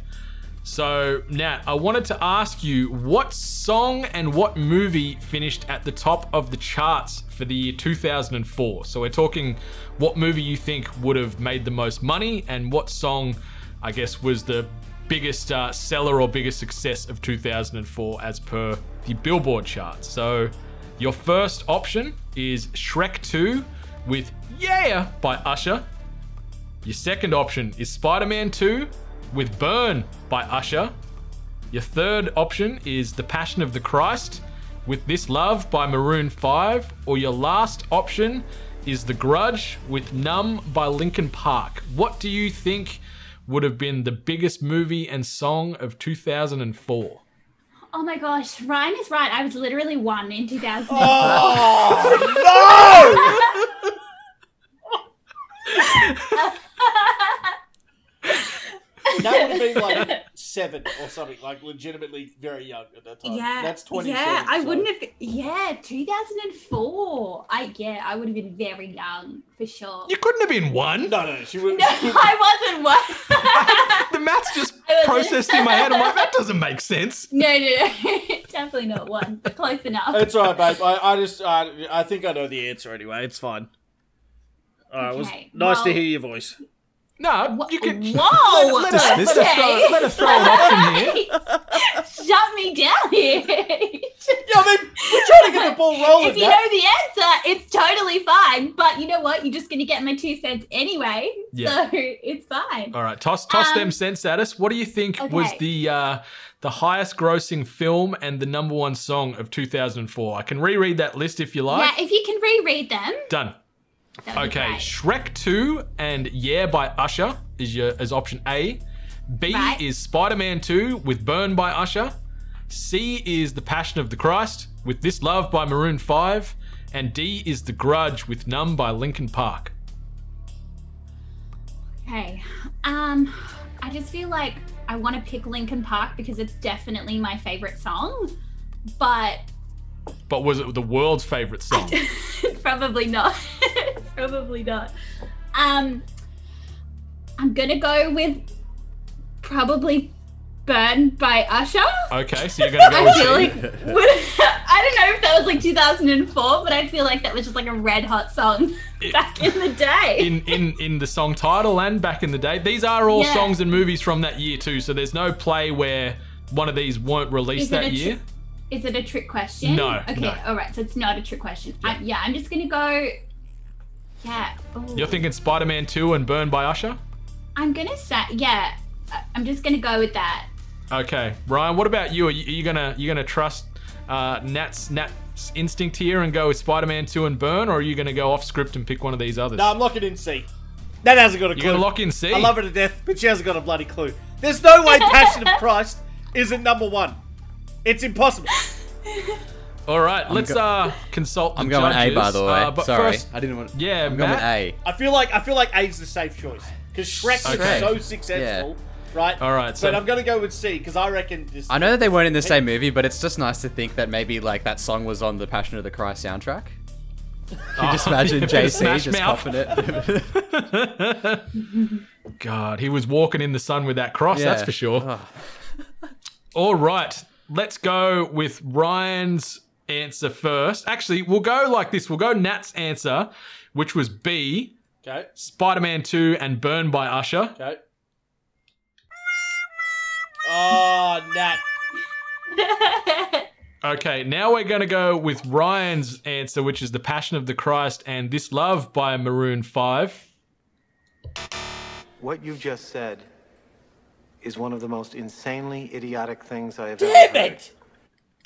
So, Nat, I wanted to ask you what song and what movie finished at the top of the charts for the year 2004? So, we're talking what movie you think would have made the most money and what song, I guess, was the biggest uh, seller or biggest success of 2004 as per the Billboard charts. So, your first option is Shrek 2 with Yeah by Usher. Your second option is Spider Man 2 with Burn by Usher. Your third option is The Passion of the Christ with This Love by Maroon 5. Or your last option is The Grudge with Numb by Linkin Park. What do you think would have been the biggest movie and song of 2004? Oh my gosh, Ryan is right. I was literally one in 2000. That would have been like seven or something, like legitimately very young at that time. Yeah, That's twenty. Yeah, I so- wouldn't have. Yeah, 2004. I yeah, I would have been very young for sure. You couldn't have been one. No, no, she would. No, I wasn't one. The math's just processed in my head. I'm like, that doesn't make sense. no, no, no, definitely not one, but close enough. It's alright, babe. I, I just, I, I think I know the answer anyway. It's fine. Alright, it was Okay, nice to hear your voice. No, you can. Whoa! Let, let, us, us throw, let us throw an option here. Shut me down here. Yeah, I mean, we're trying to get the ball rolling. if you know the answer, it's totally fine. But you know what? You're just gonna get my two cents anyway, Yeah. so it's fine. All right, toss toss Um, them cents at us. What do you think was the uh, the highest grossing film and the number one song of 2004? I can reread that list if you like. Yeah, if you can reread them. Done. Okay, great. Shrek 2 and Yeah by Usher is your is option A. B Right. is Spider-Man 2 with Burn by Usher. C is The Passion of the Christ with This Love by Maroon 5. And D is The Grudge with Numb by Linkin Park. Okay. Um, I just feel like I want to pick Linkin Park because it's definitely my favorite song, but But was it the world's favorite song? probably not. probably not. Um, I'm gonna go with probably "Burn" by Usher. Okay, so you're gonna go I with feel like would, I don't know if that was like 2004, but I feel like that was just like a red hot song back in the day. in in in the song title and back in the day. These are all Yeah. songs and movies from that year too. So there's no play where one of these weren't released that tr- year. Is it a trick question? No, Okay, no. all right. So it's not a trick question. I, yeah, I'm just gonna go. Yeah. ooh. You're thinking Spider-Man 2 and Burn by Usher? I'm gonna say yeah. I- I'm just gonna go with that. Okay, Ryan. What about you? Are you, are you gonna you gonna trust uh, Nat's Nat's instinct here and go with Spider-Man 2 and Burn, or are you gonna go off script and pick one of these others? No, I'm locking in C. That hasn't got a clue. You're gonna lock in C. I love her to death, but she hasn't got a bloody clue. There's no way Passion of Christ isn't number one. It's impossible. All right, let's go- uh consult. The I'm going A, by the way. Uh, but Sorry, first, I didn't want. yeah, I'm going. A. I feel like I feel like A's the safe choice because Shrek was Okay. so successful, right? All right, so- but I'm gonna go with C because I reckon this. I know that they weren't in the same movie, but it's just nice to think that maybe like that song was on the Passion of the Christ soundtrack. You just imagine a bit of JC Smash just Mouth. copping it. God, he was walking in the sun with that cross. That's Yeah. for sure. All right, let's go with Ryan's answer first. Actually, we'll go like this. We'll go Nat's answer, which was B, Okay. Spider-Man 2 and Burn by Usher. Okay. Oh, Nat. Okay, now we're going to go with Ryan's answer, which is The Passion of the Christ and This Love by Maroon 5. What you've just said is one of the most insanely idiotic things I have Damn ever heard. it!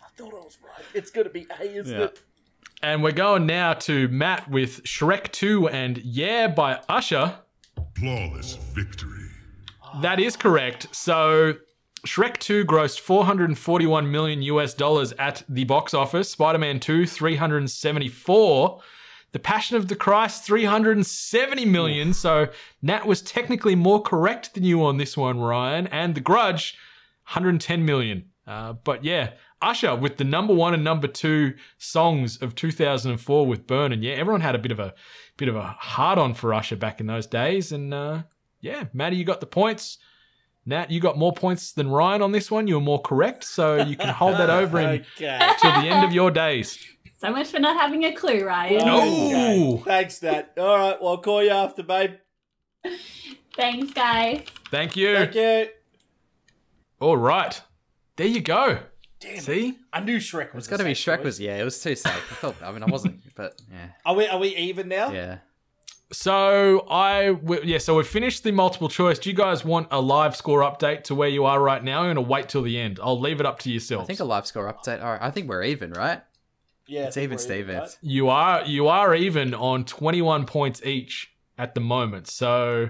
I thought I was right. It's gonna be A, isn't Yeah. it? And we're going now to Matt with Shrek 2 and Yeah by Usher. Flawless victory. That is correct. So Shrek 2 grossed 441 million US dollars at the box office. Spider Man 2, 374. The Passion of the Christ, 370 million. So Nat was technically more correct than you on this one, Ryan. And The Grudge, 110 million. Uh, but yeah, Usher with the number one and number two songs of 2004 with Burn. And yeah, everyone had a bit of a bit of a hard on for Usher back in those days. And uh, yeah, Maddie, you got the points. Nat, you got more points than Ryan on this one. You were more correct, so you can hold that over in, Okay. till the end of your days. So much for not having a clue, Ryan. No. Thanks, Nat. All right, well, I'll call you after, babe. Thanks, guys. Thank you. Thank you. All right, there you go. See, I knew Shrek was. It's got to be Shrek was yeah. It was too safe. I felt. I mean, I wasn't, but yeah, Are we? Are we even now? yeah. So I w- yeah, so we've finished the multiple choice. Do you guys want a live score update to where you are right now? I'm gonna wait till the end. I'll leave it up to yourselves. I think a live score update. All right, I think we're even, right? Yeah. It's even, we're Stevens. right? you are you are even on 21 points each at the moment. So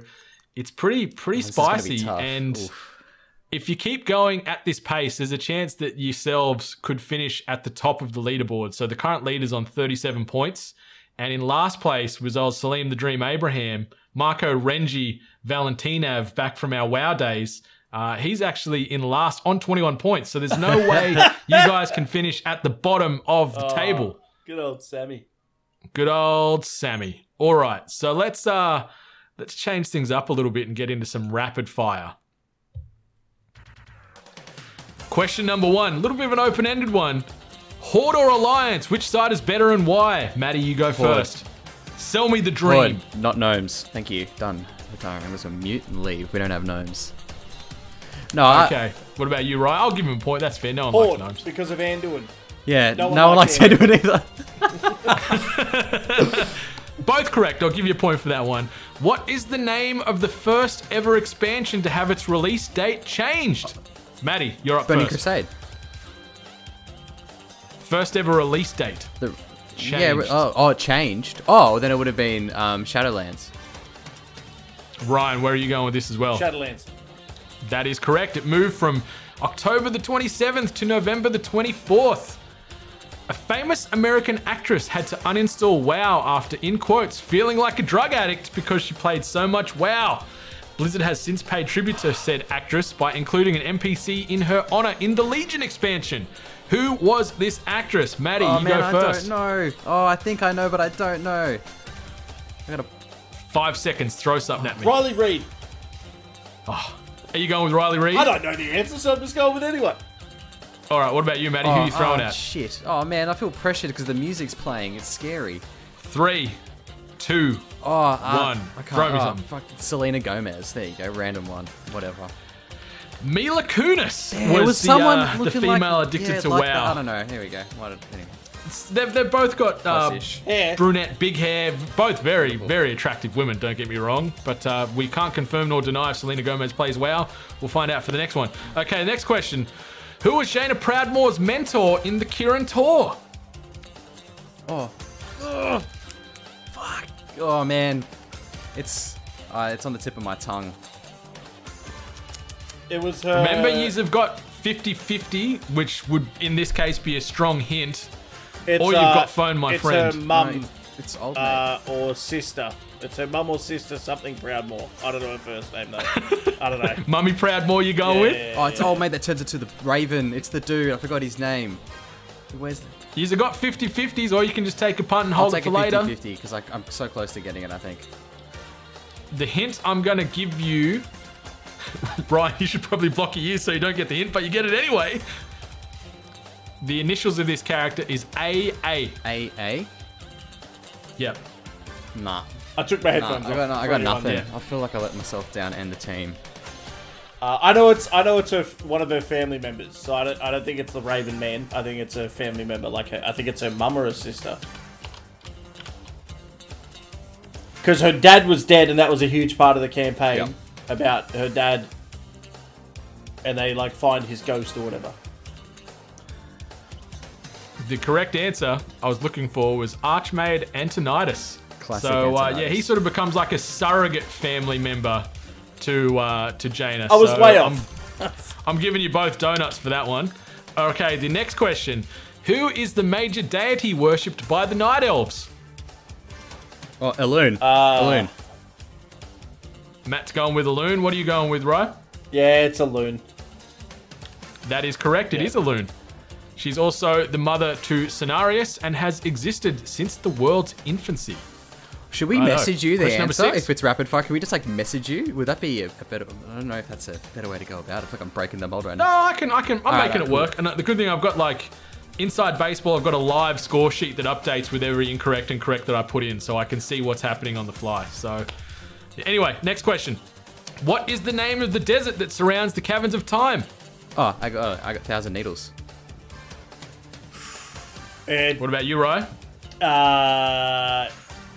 it's pretty pretty This is gonna be spicy. And Oof. if you keep going at this pace, there's a chance that yourselves could finish at the top of the leaderboard. So the current leader's on 37 points. And in last place was old Salim the Dream Abraham, Marco Renji Valentinav back from our WoW days. Uh, he's actually in last on 21 points. So there's no way you guys can finish at the bottom of the Oh, table. Good old Sammy. Good old Sammy. All right, so let's uh let's change things up a little bit and get into some rapid fire. Question number one, a little bit of an open-ended one. Horde or Alliance? Which side is better and why? Maddie, you go Horde. first. Sell me the dream. Good. Not gnomes. Thank you. Done. Okay, I'm just gonna mute and leave. We don't have gnomes. No. I, Okay. What about you, Ryan? I'll give him a point. That's fair. No one Horde, likes gnomes. because of Anduin. Yeah. No No, one one likes likes to do it. it either. Both correct. I'll give you a point for that one. What is the name of the first ever expansion to have its release date changed? Maddie, you're up Burning first. Crusade. First ever release date. The, yeah. Oh, oh, it changed. Oh, then it would have been um, Shadowlands. Ryan, where are you going with this as well? Shadowlands. That is correct. It moved from October the 27th to November the 24th. A famous American actress had to uninstall WoW after, in quotes, feeling like a drug addict because she played so much WoW. Blizzard has since paid tribute to said actress by including an NPC in her honor in the Legion expansion. Who was this actress? Maddie, oh you man, go I don't know. Oh, I think I know, but I don't know. I gotta. Five seconds, throw something at me. Riley Reed. Ah. Are you going with Riley Reed? I don't know the answer, so I'm just going with anyone. All right, what about you, Maddie? Who oh, are you throwing oh, at? Shit. Oh man, I feel pressured because the music's playing. It's scary. Three, two, Oh, uh, One. I can't. Throw me oh, something. Fuck, Selena Gomez. There you go. Random one. Whatever. Mila Kunis Yeah, was, was the, someone uh, the female like, addicted yeah, to like that. WoW. I don't know. Here we go. What? Anyway. They've, they've both got uh, Plus-ish. Hair. brunette, big hair, both very, very attractive women, don't get me wrong. But uh, we can't confirm nor deny if Selena Gomez plays WoW. We'll find out for the next one. Okay, next question. Who was Jaina Proudmoore's mentor in the Kirin Tor? Oh. Ugh. Fuck. Oh man. It's. Uh, it's on the tip of my tongue. It was her. Remember, you have got 50 50, which would in this case be a strong hint. It's, or you've uh, got phone, my it's friend. her mum it's, it's old mate. uh, or sister. It's her mum or sister, something Proudmoore. I don't know her first name though. I don't know. Mummy Proudmoore, you going with? Oh, it's old mate that turns into the Raven. It's the dude. I forgot his name. Where's the? You've got 50 50s, or you can just take a punt and I'll hold it take for a later. 50 because I'm so close to getting it. I think. The hint I'm going to give you, Brian, you should probably block your ears so you don't get the hint, but you get it anyway. The initials of this character is AA. A A. Yep. Nah. I took my Nah, headphones I off. got, I got nothing. yeah. I feel like I let myself down and the team. Uh, I know it's I know it's her one of her family members. So I don't I don't think it's the Raven Man. I think it's a family member. Like her, I think it's her mum or her sister. Because her dad was dead, and that was a huge part of the campaign Yep. about her dad. And they like find his ghost or whatever. The correct answer I was looking for was Archmage Antonidas. Classic so uh, yeah, he sort of becomes like a surrogate family member to uh, to Jaina. I was So way I'm- off. I'm giving you both donuts for that one. Okay, the next question. Who is the major deity worshipped by the Night Elves? Oh, Elune. Uh, Elune. Matt's going with Elune. What are you going with, Rye? Yeah, it's Elune. That is correct. It is Elune. She's also the mother to Cenarius and has existed since the world's infancy. Should we I know. message you the Question number answer six. if it's rapid fire? Can we just like message you? Would that be a, a better? I don't know if that's a better way to go about it. I feel like I'm breaking the mold right now. No. I can, I can, I'm Alright, making it cool. work. And the good thing I've got like inside baseball, I've got a live score sheet that updates with every incorrect and correct that I put in, so I can see what's happening on the fly. So, anyway, next question. What is the name of the desert that surrounds the caverns of time? Oh, I got oh, I got thousand needles. And What about you, Rye? uh,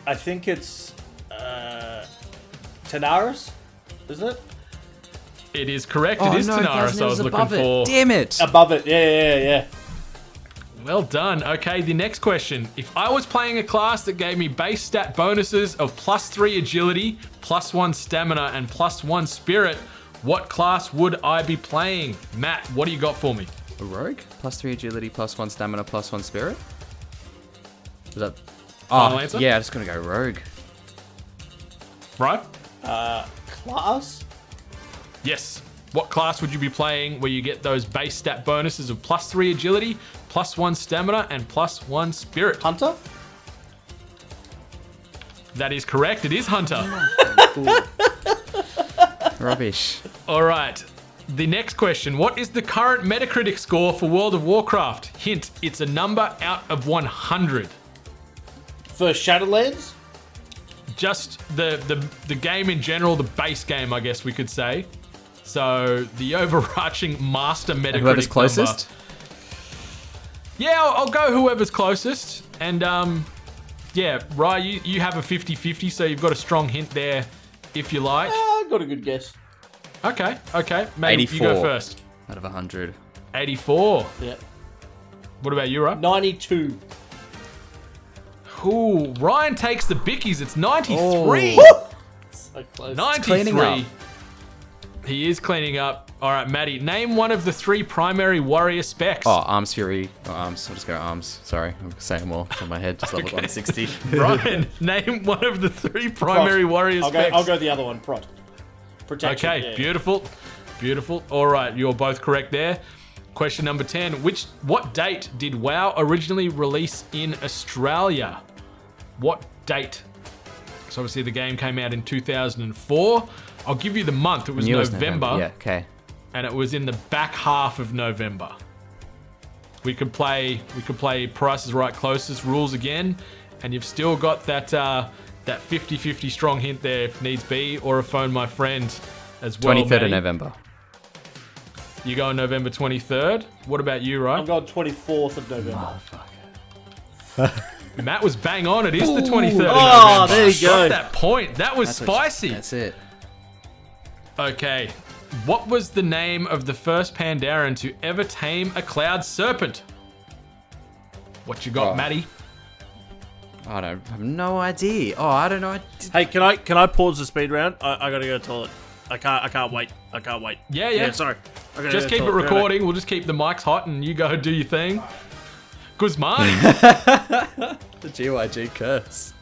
I think it's uh, Tanaris, isn't it? It is correct. Oh, it is no, Tanaris. Thousand I was looking it. for. Damn it! Above it, yeah, yeah, yeah, yeah. Well done. Okay, the next question. If I was playing a class that gave me base stat bonuses of plus three agility, plus one stamina, and plus one spirit, what class would I be playing? Matt, what do you got for me? A rogue plus three agility, plus one stamina, plus one spirit. Is that? Final Oh, answer? yeah. I'm just gonna go rogue. Right? Uh, class? Yes. What class would you be playing where you get those base stat bonuses of plus three agility, plus one stamina, and plus one spirit? Hunter? That is correct. It is Hunter. Rubbish. All right. The next question What is the current Metacritic score for World of Warcraft? Hint, it's a number out of 100. For Shadowlands? Just the, the, the game in general, the base game, I guess we could say. So the overarching master Metacritic. Whoever's number- closest. Yeah, I'll, I'll go whoever's closest. And um, yeah, Rye, you, you have a 50 50, so you've got a strong hint there if you like. I got a good guess. Okay, okay. Maybe you go first. Out of hundred. 84. Yeah. What about you, Rye? 92. Ooh, Ryan takes the bickies. It's 93. So close. 93. cleaning. He is cleaning up. All right, Maddie, name one of the three primary warrior specs. Oh, arms fury. Oh, arms. I'll just go arms. Sorry, I'm saying more all on my head. Just level Okay. 160. Ryan, name one of the three primary Prot. warrior I'll go, specs. I'll go the other one, Prot. Protection. Okay, yeah. beautiful. Beautiful. All right, you're both correct there. Question number 10. Which what date did WoW originally release in Australia? What date? So obviously the game came out in 2004. I'll give you the month. It was Knew it was November, Yeah. Okay. and it was in the back half of November. We could play we could play Price is Right closest rules again, and you've still got that uh, that 50-50 strong hint there if needs be, or a phone my friend as well. 23rd of November. You go on November 23rd. What about you, right? I'm going 24th of November. Oh, Matt was bang on. It is the 23rd. of Oh, there you Got go. that point. That was That's what- spicy. That's it. Okay. What was the name of the first Pandaren to ever tame a cloud serpent? What you got, Oh. Matty? I don't I have no idea. Oh, I don't know. I did- Hey, can I can I pause the speed round? I, I gotta go to the toilet. I can't I can't wait. I can't wait. Yeah, yeah. sorry. I Just go keep it toilet. recording. We'll just keep the mics hot and you go do your thing. Guzman. the GYG curse.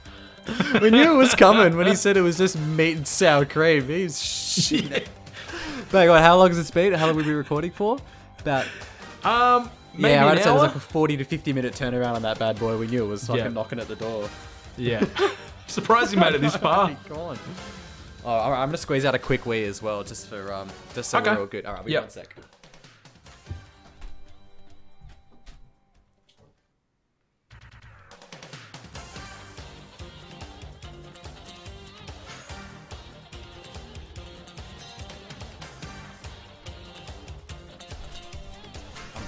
we knew it was coming when he said it was just meat and sour cream. He's shit. But on, how long has it been? How long have we been recording for? About um, maybe yeah, I'd say it was like a 40 to 50 minute turnaround on that bad boy. We knew it was fucking Yeah. knocking at the door. Yeah. Surprised you made it this far. Gone. Oh, all right, I'm gonna squeeze out a quick wee as well, just for um, just so Okay. we're all good. All right, we Yep. one sec.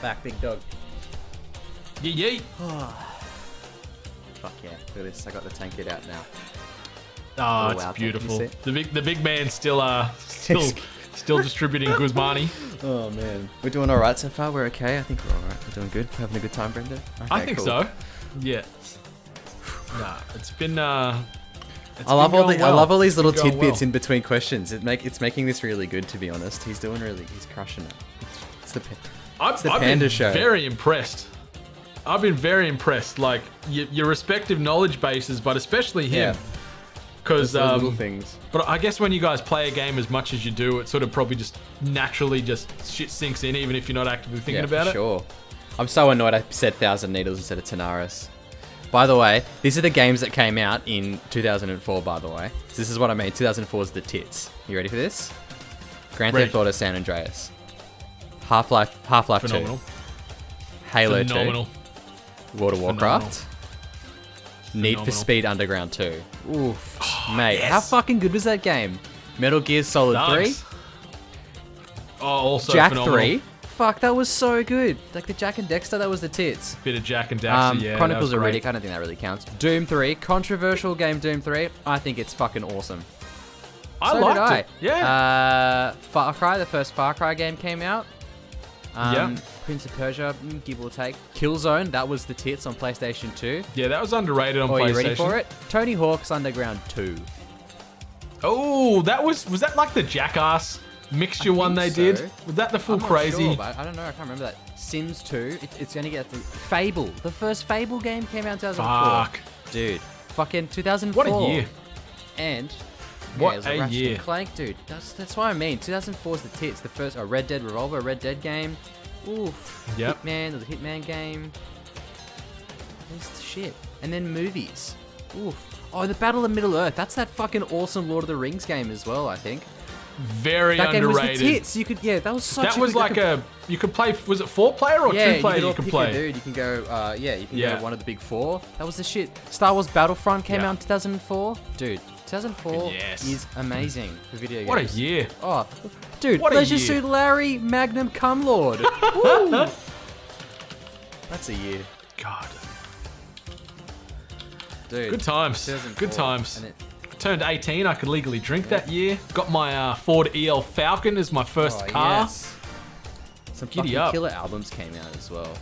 Back, big dog. Yee yee. Fuck yeah! Look at this. I got the tank kit out now. Oh, Oh, it's wow, beautiful. The big the big man's still uh still still distributing Guzmani. Oh man, we're doing all right so far. We're okay. I think we're all right. We're doing good. We're having a good time, Brenda. I think cool. so. Yeah. Nah, it's been uh I love all the, going I love all these little It's tidbits well. in between questions. It make it's making this really good to be honest. He's doing really he's crushing it. It's the I've, I've been show. very impressed. I've been very impressed. Like your, your respective knowledge bases, but especially him. Yeah. Because Those little um, things. But I guess when you guys play a game as much as you do, it sort of probably just naturally just shit sinks in, even if you're not actively thinking yeah, about it. Sure. I'm so annoyed I said Thousand Needles instead of Tanaris. By the way, these are the games that came out in 2004. By the way, so this is what I mean. 2004 is the tits. You ready for this? Grand Theft Auto San Andreas, Half Life, Half Life 2, Phenomenal. Halo Phenomenal. 2, World of Warcraft, Need for Phenomenal. Speed Underground 2. Oof, mate, how fucking good was that game? Metal Gear Solid. 3, Oh, also Jak phenomenal. 3. Fuck, that was so good. Like the Jak and Daxter, that was the tits. Bit of Jak and Daxter, Um, yeah. that Chronicles was of great. Riddick, I don't think that really counts. Doom 3, controversial game Doom 3. I think it's fucking awesome. I So did liked I. it. Yeah. Uh, Far Cry, the first Far Cry game came out. Um, Yeah. Prince of Persia, mm, give or take. Killzone, that was the tits on PlayStation 2. yeah, that was underrated on PlayStation Oh, PlayStation. you ready for it? Tony Hawk's Underground 2. Oh, that was was that like the Jackass mixture one they think did? so. Was that the full crazy? sure, I don't know. I can't remember that. Sims 2. It, it's going to get the Fable. The first Fable game came out in 2004. Fuck. Dude. Fucking 2004. What a year. And What yeah, it was a Ratchet year. Clank, dude. That's that's what I mean. 2004 is the tits. The first a Red Dead Revolver, Red Dead game. Oof. Yep. Hitman, a Hitman game. The shit. And then movies. Oof. Oh, the Battle of Middle Earth. That's that fucking awesome Lord of the Rings game as well. I think. Very that game was underrated. the tits. You could yeah. That was such. that was like a you could play. Was it four player or yeah, two player? you You could, could, all pick play. a dude. You can go. Uh, yeah, you can Yeah. go one of the big four. That was the shit. Star Wars Battlefront came Yeah. out in 2004. Dude, 2004 Yes. is amazing for video games. What a year! Oh, dude, What Leisure. Suit Larry, Magnum Cum Lord. That's a year, God, dude. good times. Good times. and it- Turned 18. I could legally drink that year. Got my uh, Ford EL Falcon as my first oh, car. yes. Some Giddy fucking up. killer albums came out as well.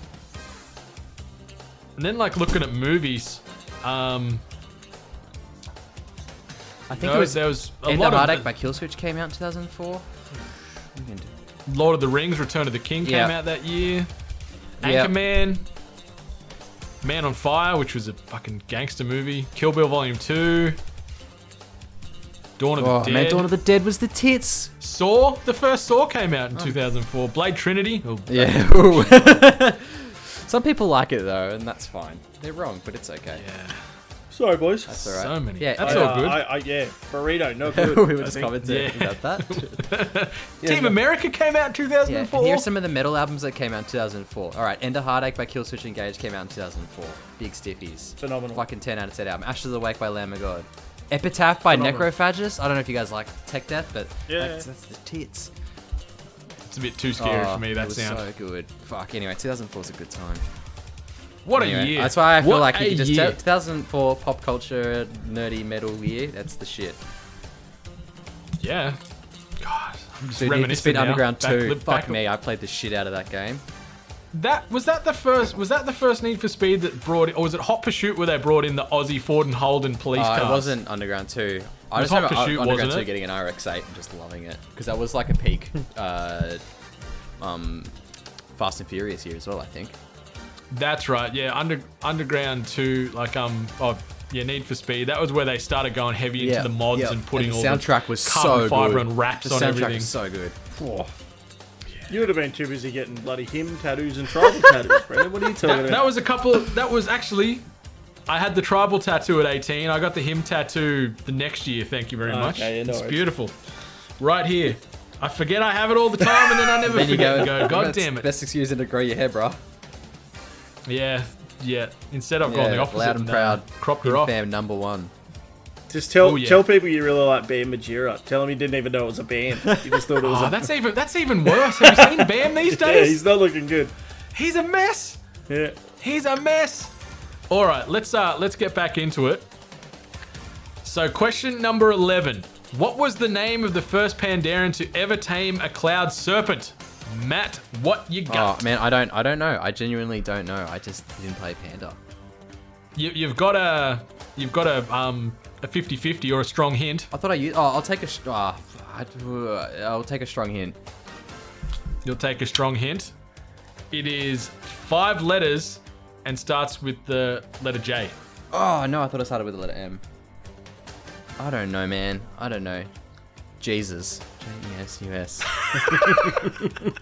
And then like looking at movies. Um, I think No, it was there was a End lot of of Heartache the- by Killswitch came out in 2004. Lord of the Rings: Return of the King came Yep. out that year. Yep. Anchorman, Man on Fire, which was a fucking gangster movie. Kill Bill Volume Two. Dawn of Oh the Dead. man, Dawn of the Dead was the tits. Saw. The first Saw came out in 2004. Blade Trinity. Oh, Yeah. Some people like it though, and that's fine. They're wrong, but it's okay. yeah. Sorry, boys. That's all right. So many. Yeah, That's I, all uh, good. I, I, yeah, burrito, no good. we were just commenting Yeah. about that. Team America came out in 2004. Yeah, 2004. here's some of the metal albums that came out in 2004. All right, End of Heartache by Killswitch Engage came out in 2004. Big stiffies. Phenomenal. Fucking 10 out of 10 album. Ashes Awake by Lamb of God. Epitaph by Phenomenal. Necrophagist. I don't know if you guys like Tech Death, but Yeah, that's, that's the tits. It's a bit too scary Oh, for me. That was sound. so good. Fuck. Anyway, 2004 is a good time. What Anyway, a year. That's why I feel What like you could just year. tell 2004 pop culture nerdy metal year. That's the shit. Yeah. God, I'm just Dude, Need for reminiscing Speed now. Underground Back- 2. look Fuck back- me, I played the shit out of that game. That was that the first. Was that the first Need for Speed that brought, or was it Hot Pursuit where they brought in the Aussie Ford and Holden police Uh, cars? it wasn't Underground 2. I It just was Hot remember Pursuit, Underground wasn't 2 it? getting an RX-8 and just loving it because that was like a peak uh, um, Fast and Furious here as well. I think. That's right. Yeah, under Underground Two, like um, oh yeah, Need for Speed. That was where they started going heavy into the mods and putting the all soundtrack the was carbon so fiber good. and wraps the on soundtrack everything. is so good. You would have been too busy getting bloody HIM tattoos and tribal tattoos, Brendan. What are you talking that, about? that was a couple. That was actually. I had the tribal tattoo at 18. I got the HIM tattoo the next year. Thank you very Okay, much. yeah, no it's worries. beautiful. Right here. I forget I have it all the time, and then I never Then you forget. go. and go, God "That's damn it. Best excuse to grow your hair, bro. Yeah, yeah. Instead, I've gone the opposite. loud and uh, proud. cropped her Him off. Fam number one. Just tell Oh, yeah. tell people you really like Bam Margera. Tell them you didn't even know it was a band. You just thought it was Oh, a that's even that's even worse. Have you seen Bam these days? Yeah, days? he's not looking good. he's a mess. Yeah. He's a mess. All right, let's uh let's get back into it. So, question number 11. What was the name of the first Pandaren to ever tame a cloud serpent? Matt, what you got? Oh man, I don't. I don't know. I genuinely don't know. I just didn't play Panda. You, you've got to you've got to um a 50-50 or a strong hint. I thought I used. Oh, I'll take a. Uh, I'll take a strong hint. You'll take a strong hint. It is five letters and starts with the letter J. Oh no, I thought it started with the letter M. I don't know, man. I don't know. Jesus. J E S U S.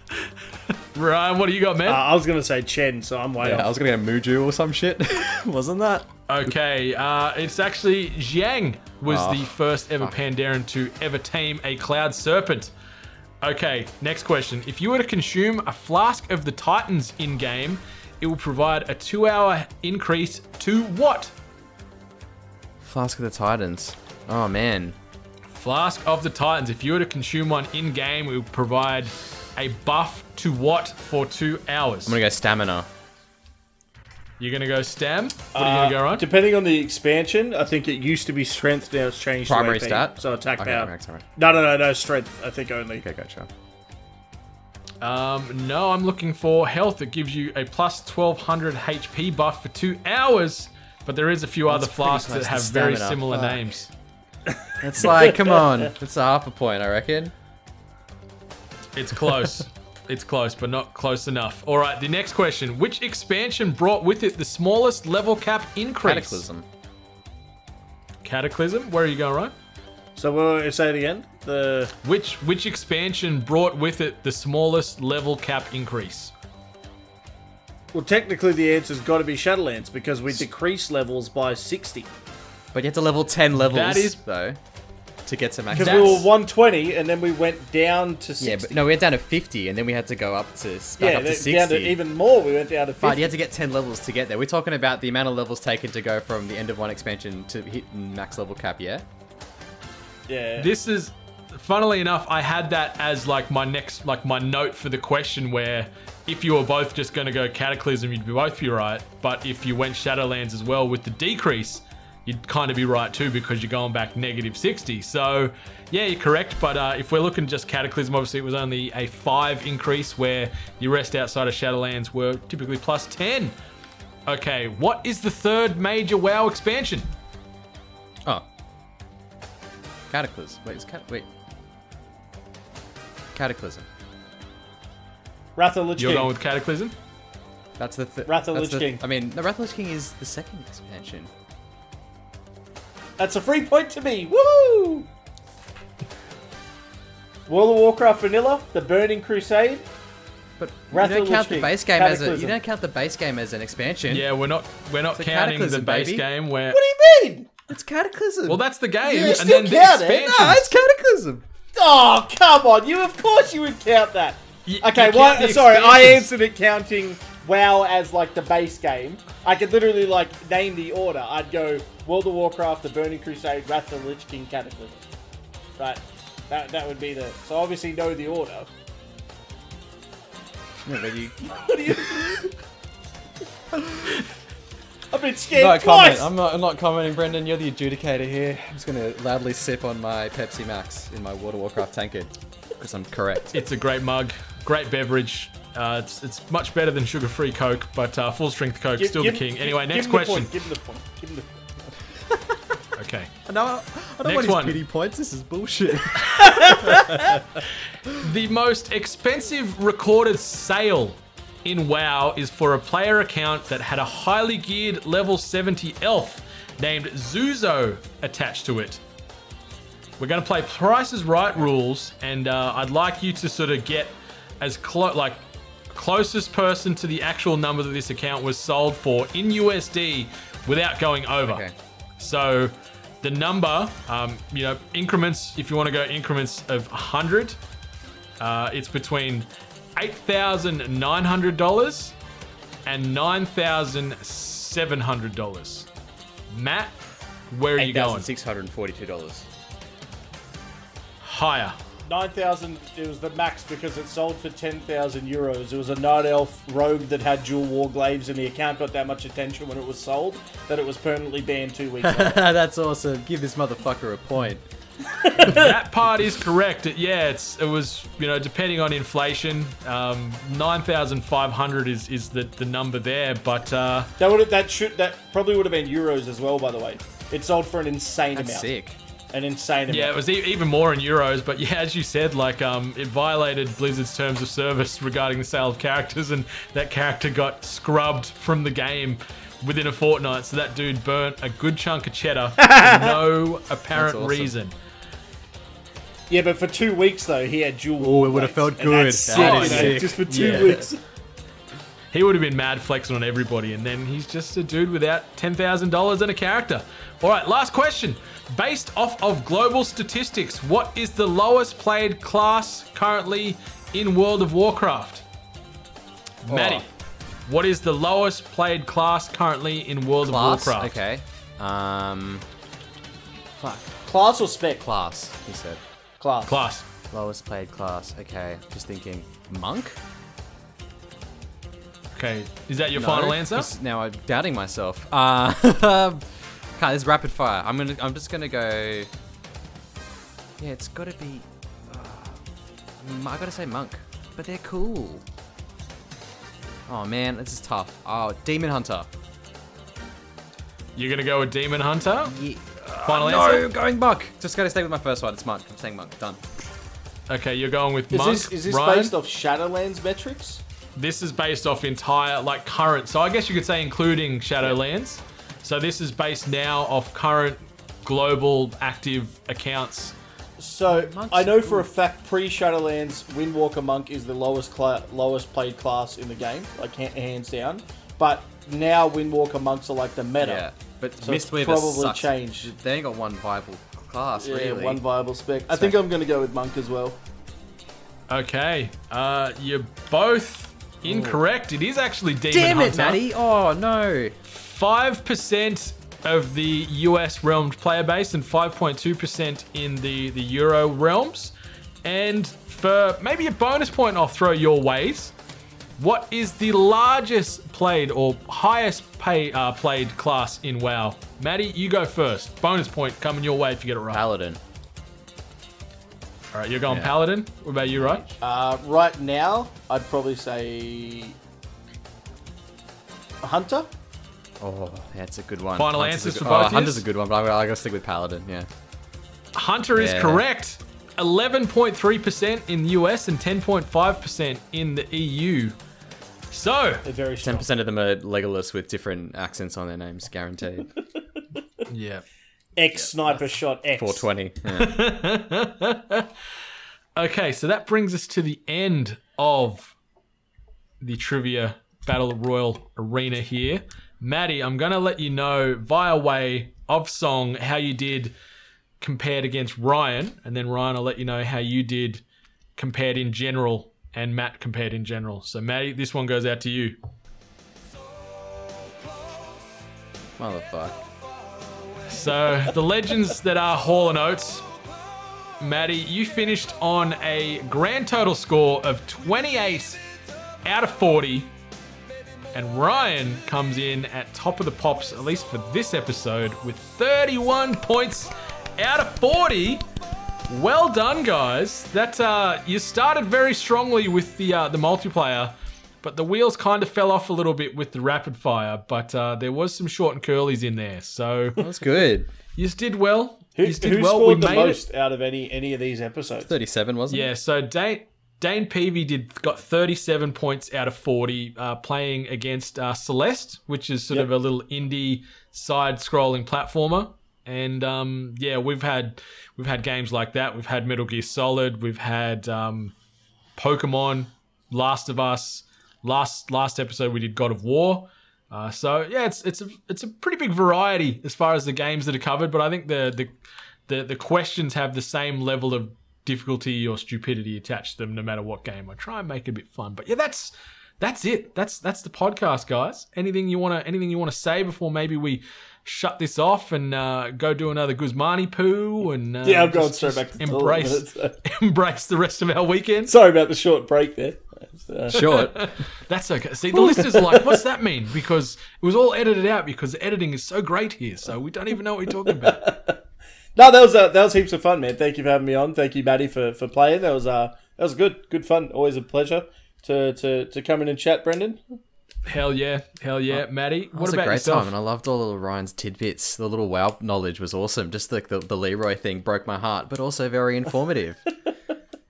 Ryan, what do you got, man? Uh, I was gonna say Chen, so I'm way Yeah, off. I was gonna get Muju or some shit. Wasn't that? Okay, uh, it's actually Jiang was Oh, the first ever Pandaren to ever tame a cloud serpent. Okay, next question. If you were to consume a flask of the Titans in game, it will provide a two hour increase to what? Flask of the Titans. Oh man. Flask of the Titans. If you were to consume one in game, it will provide a buff to what for two hours? I'm gonna go stamina. You're gonna go Stam? What are you gonna go, Uh, Ryan? Depending on the expansion, I think it used to be strength, now it's changed Primary to AP, stat? So attack Okay, power. okay, sorry. No, no, no, no, strength, I think only. Okay, gotcha. Um, no, I'm looking for health. It gives you a plus 1200 HP buff for two hours, but there is a few other That's pretty flasks close that to have very stamina, similar fuck. names. It's like, come on. It's a half a point, I reckon. It's close. it's close, but not close enough. All right, the next question. Which expansion brought with it the smallest level cap increase? Cataclysm. Cataclysm? Where are you going, right? So we'll say it again. The Which which expansion brought with it the smallest level cap increase? well, technically the answer's got to be Shadowlands because we decrease levels by sixty. But you have to level 10 levels, That is- though, to get to max. Because we were one twenty and then we went down to sixty. Yeah, but no, we went down to 50, and then we had to go up to back yeah, up to then 60. down to even more. We went down to But you had to get 10 levels to get there. We're talking about the amount of levels taken to go from the end of one expansion to hit max level cap, yeah? yeah. This is funnily enough, I had that as like my next like my note for the question where if you were both just gonna go cataclysm, you'd both be right. But if you went Shadowlands as well with the decrease, you'd kind of be right too because you're going back negative 60. So yeah, you're correct. But uh, if we're looking just cataclysm, obviously it was only a five increase where your rest outside of Shadowlands were typically plus 10. Okay, what is the third major WoW expansion? Oh. Cataclysm. Wait, is cat. Wait. Cataclysm. Wrath of Lich You're King. going with Cataclysm? That's the. Th- Wrath of Lich the- King. I mean, the Wrath of Lich King is the second expansion. That's a free point to me. Woo! World of Warcraft Vanilla, The Burning Crusade. But Wrath you don't count the base King. game as a. You don't count the base game as an expansion. Yeah, we're not we're not It's a counting the Cataclysm, base baby. game where What do you mean? It's Cataclysm. Well, that's the game, You and still then the count it? expansion. no, it's Cataclysm. Oh, come on. You, of course, you would count that. Y- Okay, you what? count the Sorry, I expansions. answered it counting WoW as like the base game. I could literally like name the order. I'd go World of Warcraft, The Burning Crusade, Wrath of the Lich King, Cataclysm. Right. That, that would be the. So obviously know the order. Yeah, but you. What do you? I've been scared No twice. comment. I'm not. I'm not commenting, Brendan. You're the adjudicator here. I'm just gonna loudly sip on my Pepsi Max in my World of Warcraft tankard because I'm correct. It's a great mug, great beverage. Uh, it's, it's much better than sugar-free Coke, but uh, full-strength Coke Give- still give- the king. Anyway, give next him the question. point, Give him the point. Give him the point. Okay. No, I don't Next want his one. pity points. This is bullshit. The most expensive recorded sale in WoW is for a player account that had a highly geared level 70 elf named Zeuzo attached to it. We're going to play Price is Right rules, and uh, I'd like you to sort of get as close, like closest person to the actual number that this account was sold for in USD without going over. Okay. So the number, um, you know, increments, if you want to go increments of 100, uh, it's between $8,900 and $9,700. Matt, where are you going? thousand six hundred and forty-two dollars. Higher. 9,000, it was the max because it sold for 10,000 euros. It was a night elf rogue that had dual war glaives, and the account got that much attention when it was sold that it was permanently banned two weeks later. That's awesome. Give this motherfucker a point. that part is correct. It- Yeah, it's it was you know depending on inflation, um, nine thousand five hundred is is the, the number there. But uh, That would that should that probably would have been euros as well, by the way. It sold for an insane That's amount. sick. An insane amount. Yeah, it was e- even more in euros, but yeah, as you said, like um, it violated Blizzard's terms of service regarding the sale of characters, and that character got scrubbed from the game within a fortnight. So that dude burnt a good chunk of cheddar for no apparent awesome. reason. Yeah, but for two weeks though, he had dual. Oh, it would have felt good. That's That sick, is you know, sick. just for two Yeah. weeks. He would have been mad flexing on everybody, and then he's just a dude without ten thousand dollars and a character. All right, last question. Based off of global statistics, what is the lowest played class currently in World of Warcraft? Maddie, what is the lowest played class currently in World Class. of Warcraft? Okay. Um. Fuck. Class or spec? Class. He said. Class. Class. Lowest played class. Okay. Just thinking. Monk. Okay, is that your No, final answer? 'cause Now I'm doubting myself. Uh, okay, this is rapid fire. I'm gonna. I'm just gonna go. Yeah, it's gotta be. Uh, mm, I gotta say monk, but they're cool. Oh man, this is tough. Oh, demon hunter. You're gonna go with Demon Hunter? Yeah. Final answer. no, answer? going monk. Just gotta stay with my first one. It's monk. I'm saying monk. Done. Okay, you're going with Is Monk. this is this Ryan? based off Shadowlands metrics? This is based off entire, like current. So I guess you could say including Shadowlands. So this is based now off current global active accounts. So I know for a fact, pre Shadowlands, Windwalker Monk is the lowest cla- lowest played class in the game, like ha- hands down. But now Windwalker Monks are like the meta. Yeah, but So it's Mistweaver probably sucks. changed. They ain't got one viable class, Yeah, really. one viable spec. I think I'm going to go with Monk as well. Okay, uh, you're both incorrect. It is actually Demon Damn Hunter. it, Maddie! Oh no. Five percent of the US realmed player base and 5.2% in the the Euro realms. And for maybe a bonus point, I'll throw your ways. What is the largest played or highest pay uh, played class in WoW? Maddie, you go first. Bonus point coming your way if you get it right. Paladin. All right, you're going Yeah. Paladin. What about you, right? Uh, right now, I'd probably say Hunter. Oh, that's a good one. Final Hunter's a answers good- for both oh, Hunter's a good one, but I, I gotta stick with Paladin. Yeah. Hunter is Yeah. correct. 11.3% in the US and 10.5% in the EU. So, very 10% of them are Legolas with different accents on their names, guaranteed. yeah. X sniper shot X. 420. Yeah. Okay, so that brings us to the end of the trivia battle royal arena here. Maddie, I'm going to let you know via way of song how you did compared against Ryan, and then Ryan, I'll let you know how you did compared in general, and Matt compared in general. So, Maddie, this one goes out to you. Motherfucker. So, the legends that are Hall and Oates, Maddie, you finished on a grand total score of 28 out of 40. And Ryan comes in at top of the pops, at least for this episode, with 31 points out of 40. Well done, guys. That uh, you started very strongly with the uh, the multiplayer, but the wheels kind of fell off a little bit with the rapid fire. But uh, there was some short and curlies in there, so that's good. you did well. Who, you did who well. scored we the most it. out of any any of these episodes? 37, wasn't Yeah, it? Yeah. So Dane Dane Peavy did got 37 points out of 40, uh, playing against uh, Celeste, which is sort Yep. of a little indie side-scrolling platformer. And um, yeah, we've had we've had games like that. We've had Metal Gear Solid. We've had um, Pokemon, Last of Us. Last last episode we did God of War. Uh, so yeah, it's it's a it's a pretty big variety as far as the games that are covered. But I think the the the, the questions have the same level of difficulty or stupidity attached to them, no matter what game. I try and make it a bit fun. But yeah, that's that's it. That's that's the podcast, guys. Anything you wanna anything you wanna say before maybe we shut this off and uh, go do another Guzmani poo and uh, Yeah, I'm going straight back to embrace minutes, so. embrace the rest of our weekend. Sorry about the short break there. Uh, Short. That's okay. See, the listeners are like, "What's that mean?" Because it was all edited out because editing is so great here, so we don't even know what you're talking about. No, that was uh, that was heaps of fun, man. Thank you for having me on. Thank you, Maddie, for, for playing. That was uh that was good, good fun. Always a pleasure to to, to come in and chat, Brendan. Hell yeah, hell yeah, Maddie. What was about a great yourself? time, and I loved all of Ryan's tidbits. The little WoW knowledge was awesome. Just like the, the Leroy thing broke my heart, but also very informative.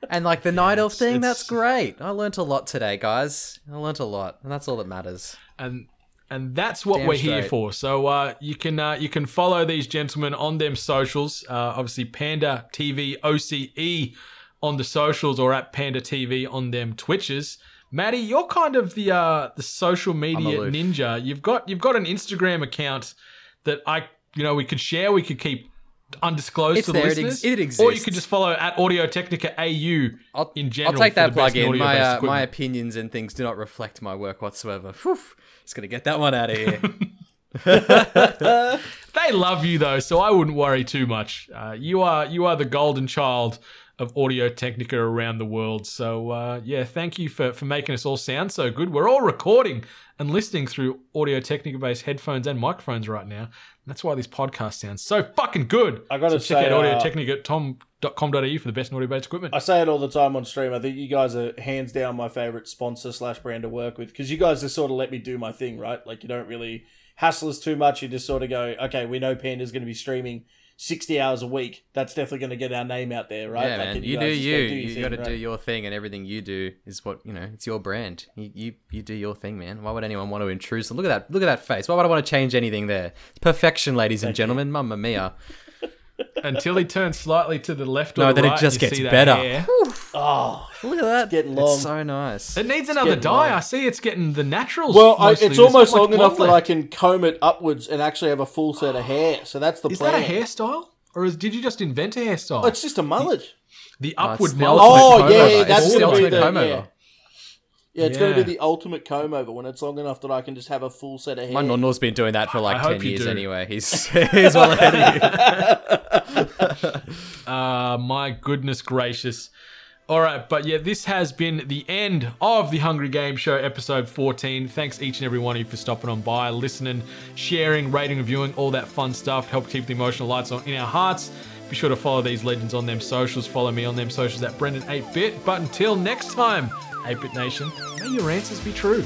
and like the Night Elf thing, that's great. I learnt a lot today, guys. I learnt a lot, and that's all that matters. and and that's what Damn we're here for. So uh, you can uh, you can follow these gentlemen on them socials. Uh, obviously, Panda TV OCE on the socials or at Panda TV on them Twitches. Maddie, you're kind of the uh, the social media ninja. You've got you've got an Instagram account that I you know we could share. We could keep undisclosed It's to the there, it listeners. ex- it Or you could just follow at Audio Technica AU I'll, in general. I'll take that plug in. My uh, my opinions and things do not reflect my work whatsoever. Whew. Just gonna get that one out of here. They love you though, so I wouldn't worry too much. Uh, you are you are the golden child of Audio Technica around the world. So uh, yeah, thank you for for making us all sound so good. We're all recording and listening through Audio Technica based headphones and microphones right now. That's why this podcast sounds so fucking good. I gotta so check say, out uh, Audio Technica at tom.com.au for the best audio based equipment. I say it all the time on stream. I think you guys are hands down my favorite sponsor slash brand to work with because you guys just sort of let me do my thing, right? Like you don't really hassle us too much. You just sort of go, okay, we know Panda's going to be streaming sixty hours a week. That's definitely going to get our name out there, right? Yeah, Like, man. and You, do you. gotta You got to right? do your thing, and everything you do is what you know. It's your brand. You, you you do your thing, man. Why would anyone want to intrude? So look at that. Look at that face. Why would I want to change anything there? It's perfection, ladies and gentlemen. Mamma mia. Until he turns slightly to the left or No, the then it just you gets see that better. hair. Oh, Look at that. getting long. It's so nice. It needs another getting dye. long. I see it's getting the naturals. Well, I, mostly. it's There's almost not much long enough blonde that I left. can comb it upwards and actually have a full set of hair. So that's the Is plan. that a hairstyle? Or is, did you just invent a hairstyle? Oh, it's just a mullet. the Oh, upward it's the mullet. Oh, ultimate yeah, comb over. that's It's the gonna be ultimate the- comb yeah. over. Yeah, it's going to be the ultimate comb over when it's long enough that I can just have a full set of hair. My nonno's been doing that for like I hope ten you years do. anyway. He's he's well ahead of you. Uh, my goodness gracious. All right, but yeah, this has been the end of the Hungry Game Show episode 14. Thanks each and every one of you for stopping on by, listening, sharing, rating, reviewing, all that fun stuff. Help keep the emotional lights on in our hearts. Be sure to follow these legends on them socials. Follow me on them socials at Brendan8bit. But until next time, 8bit Nation, may your answers be true.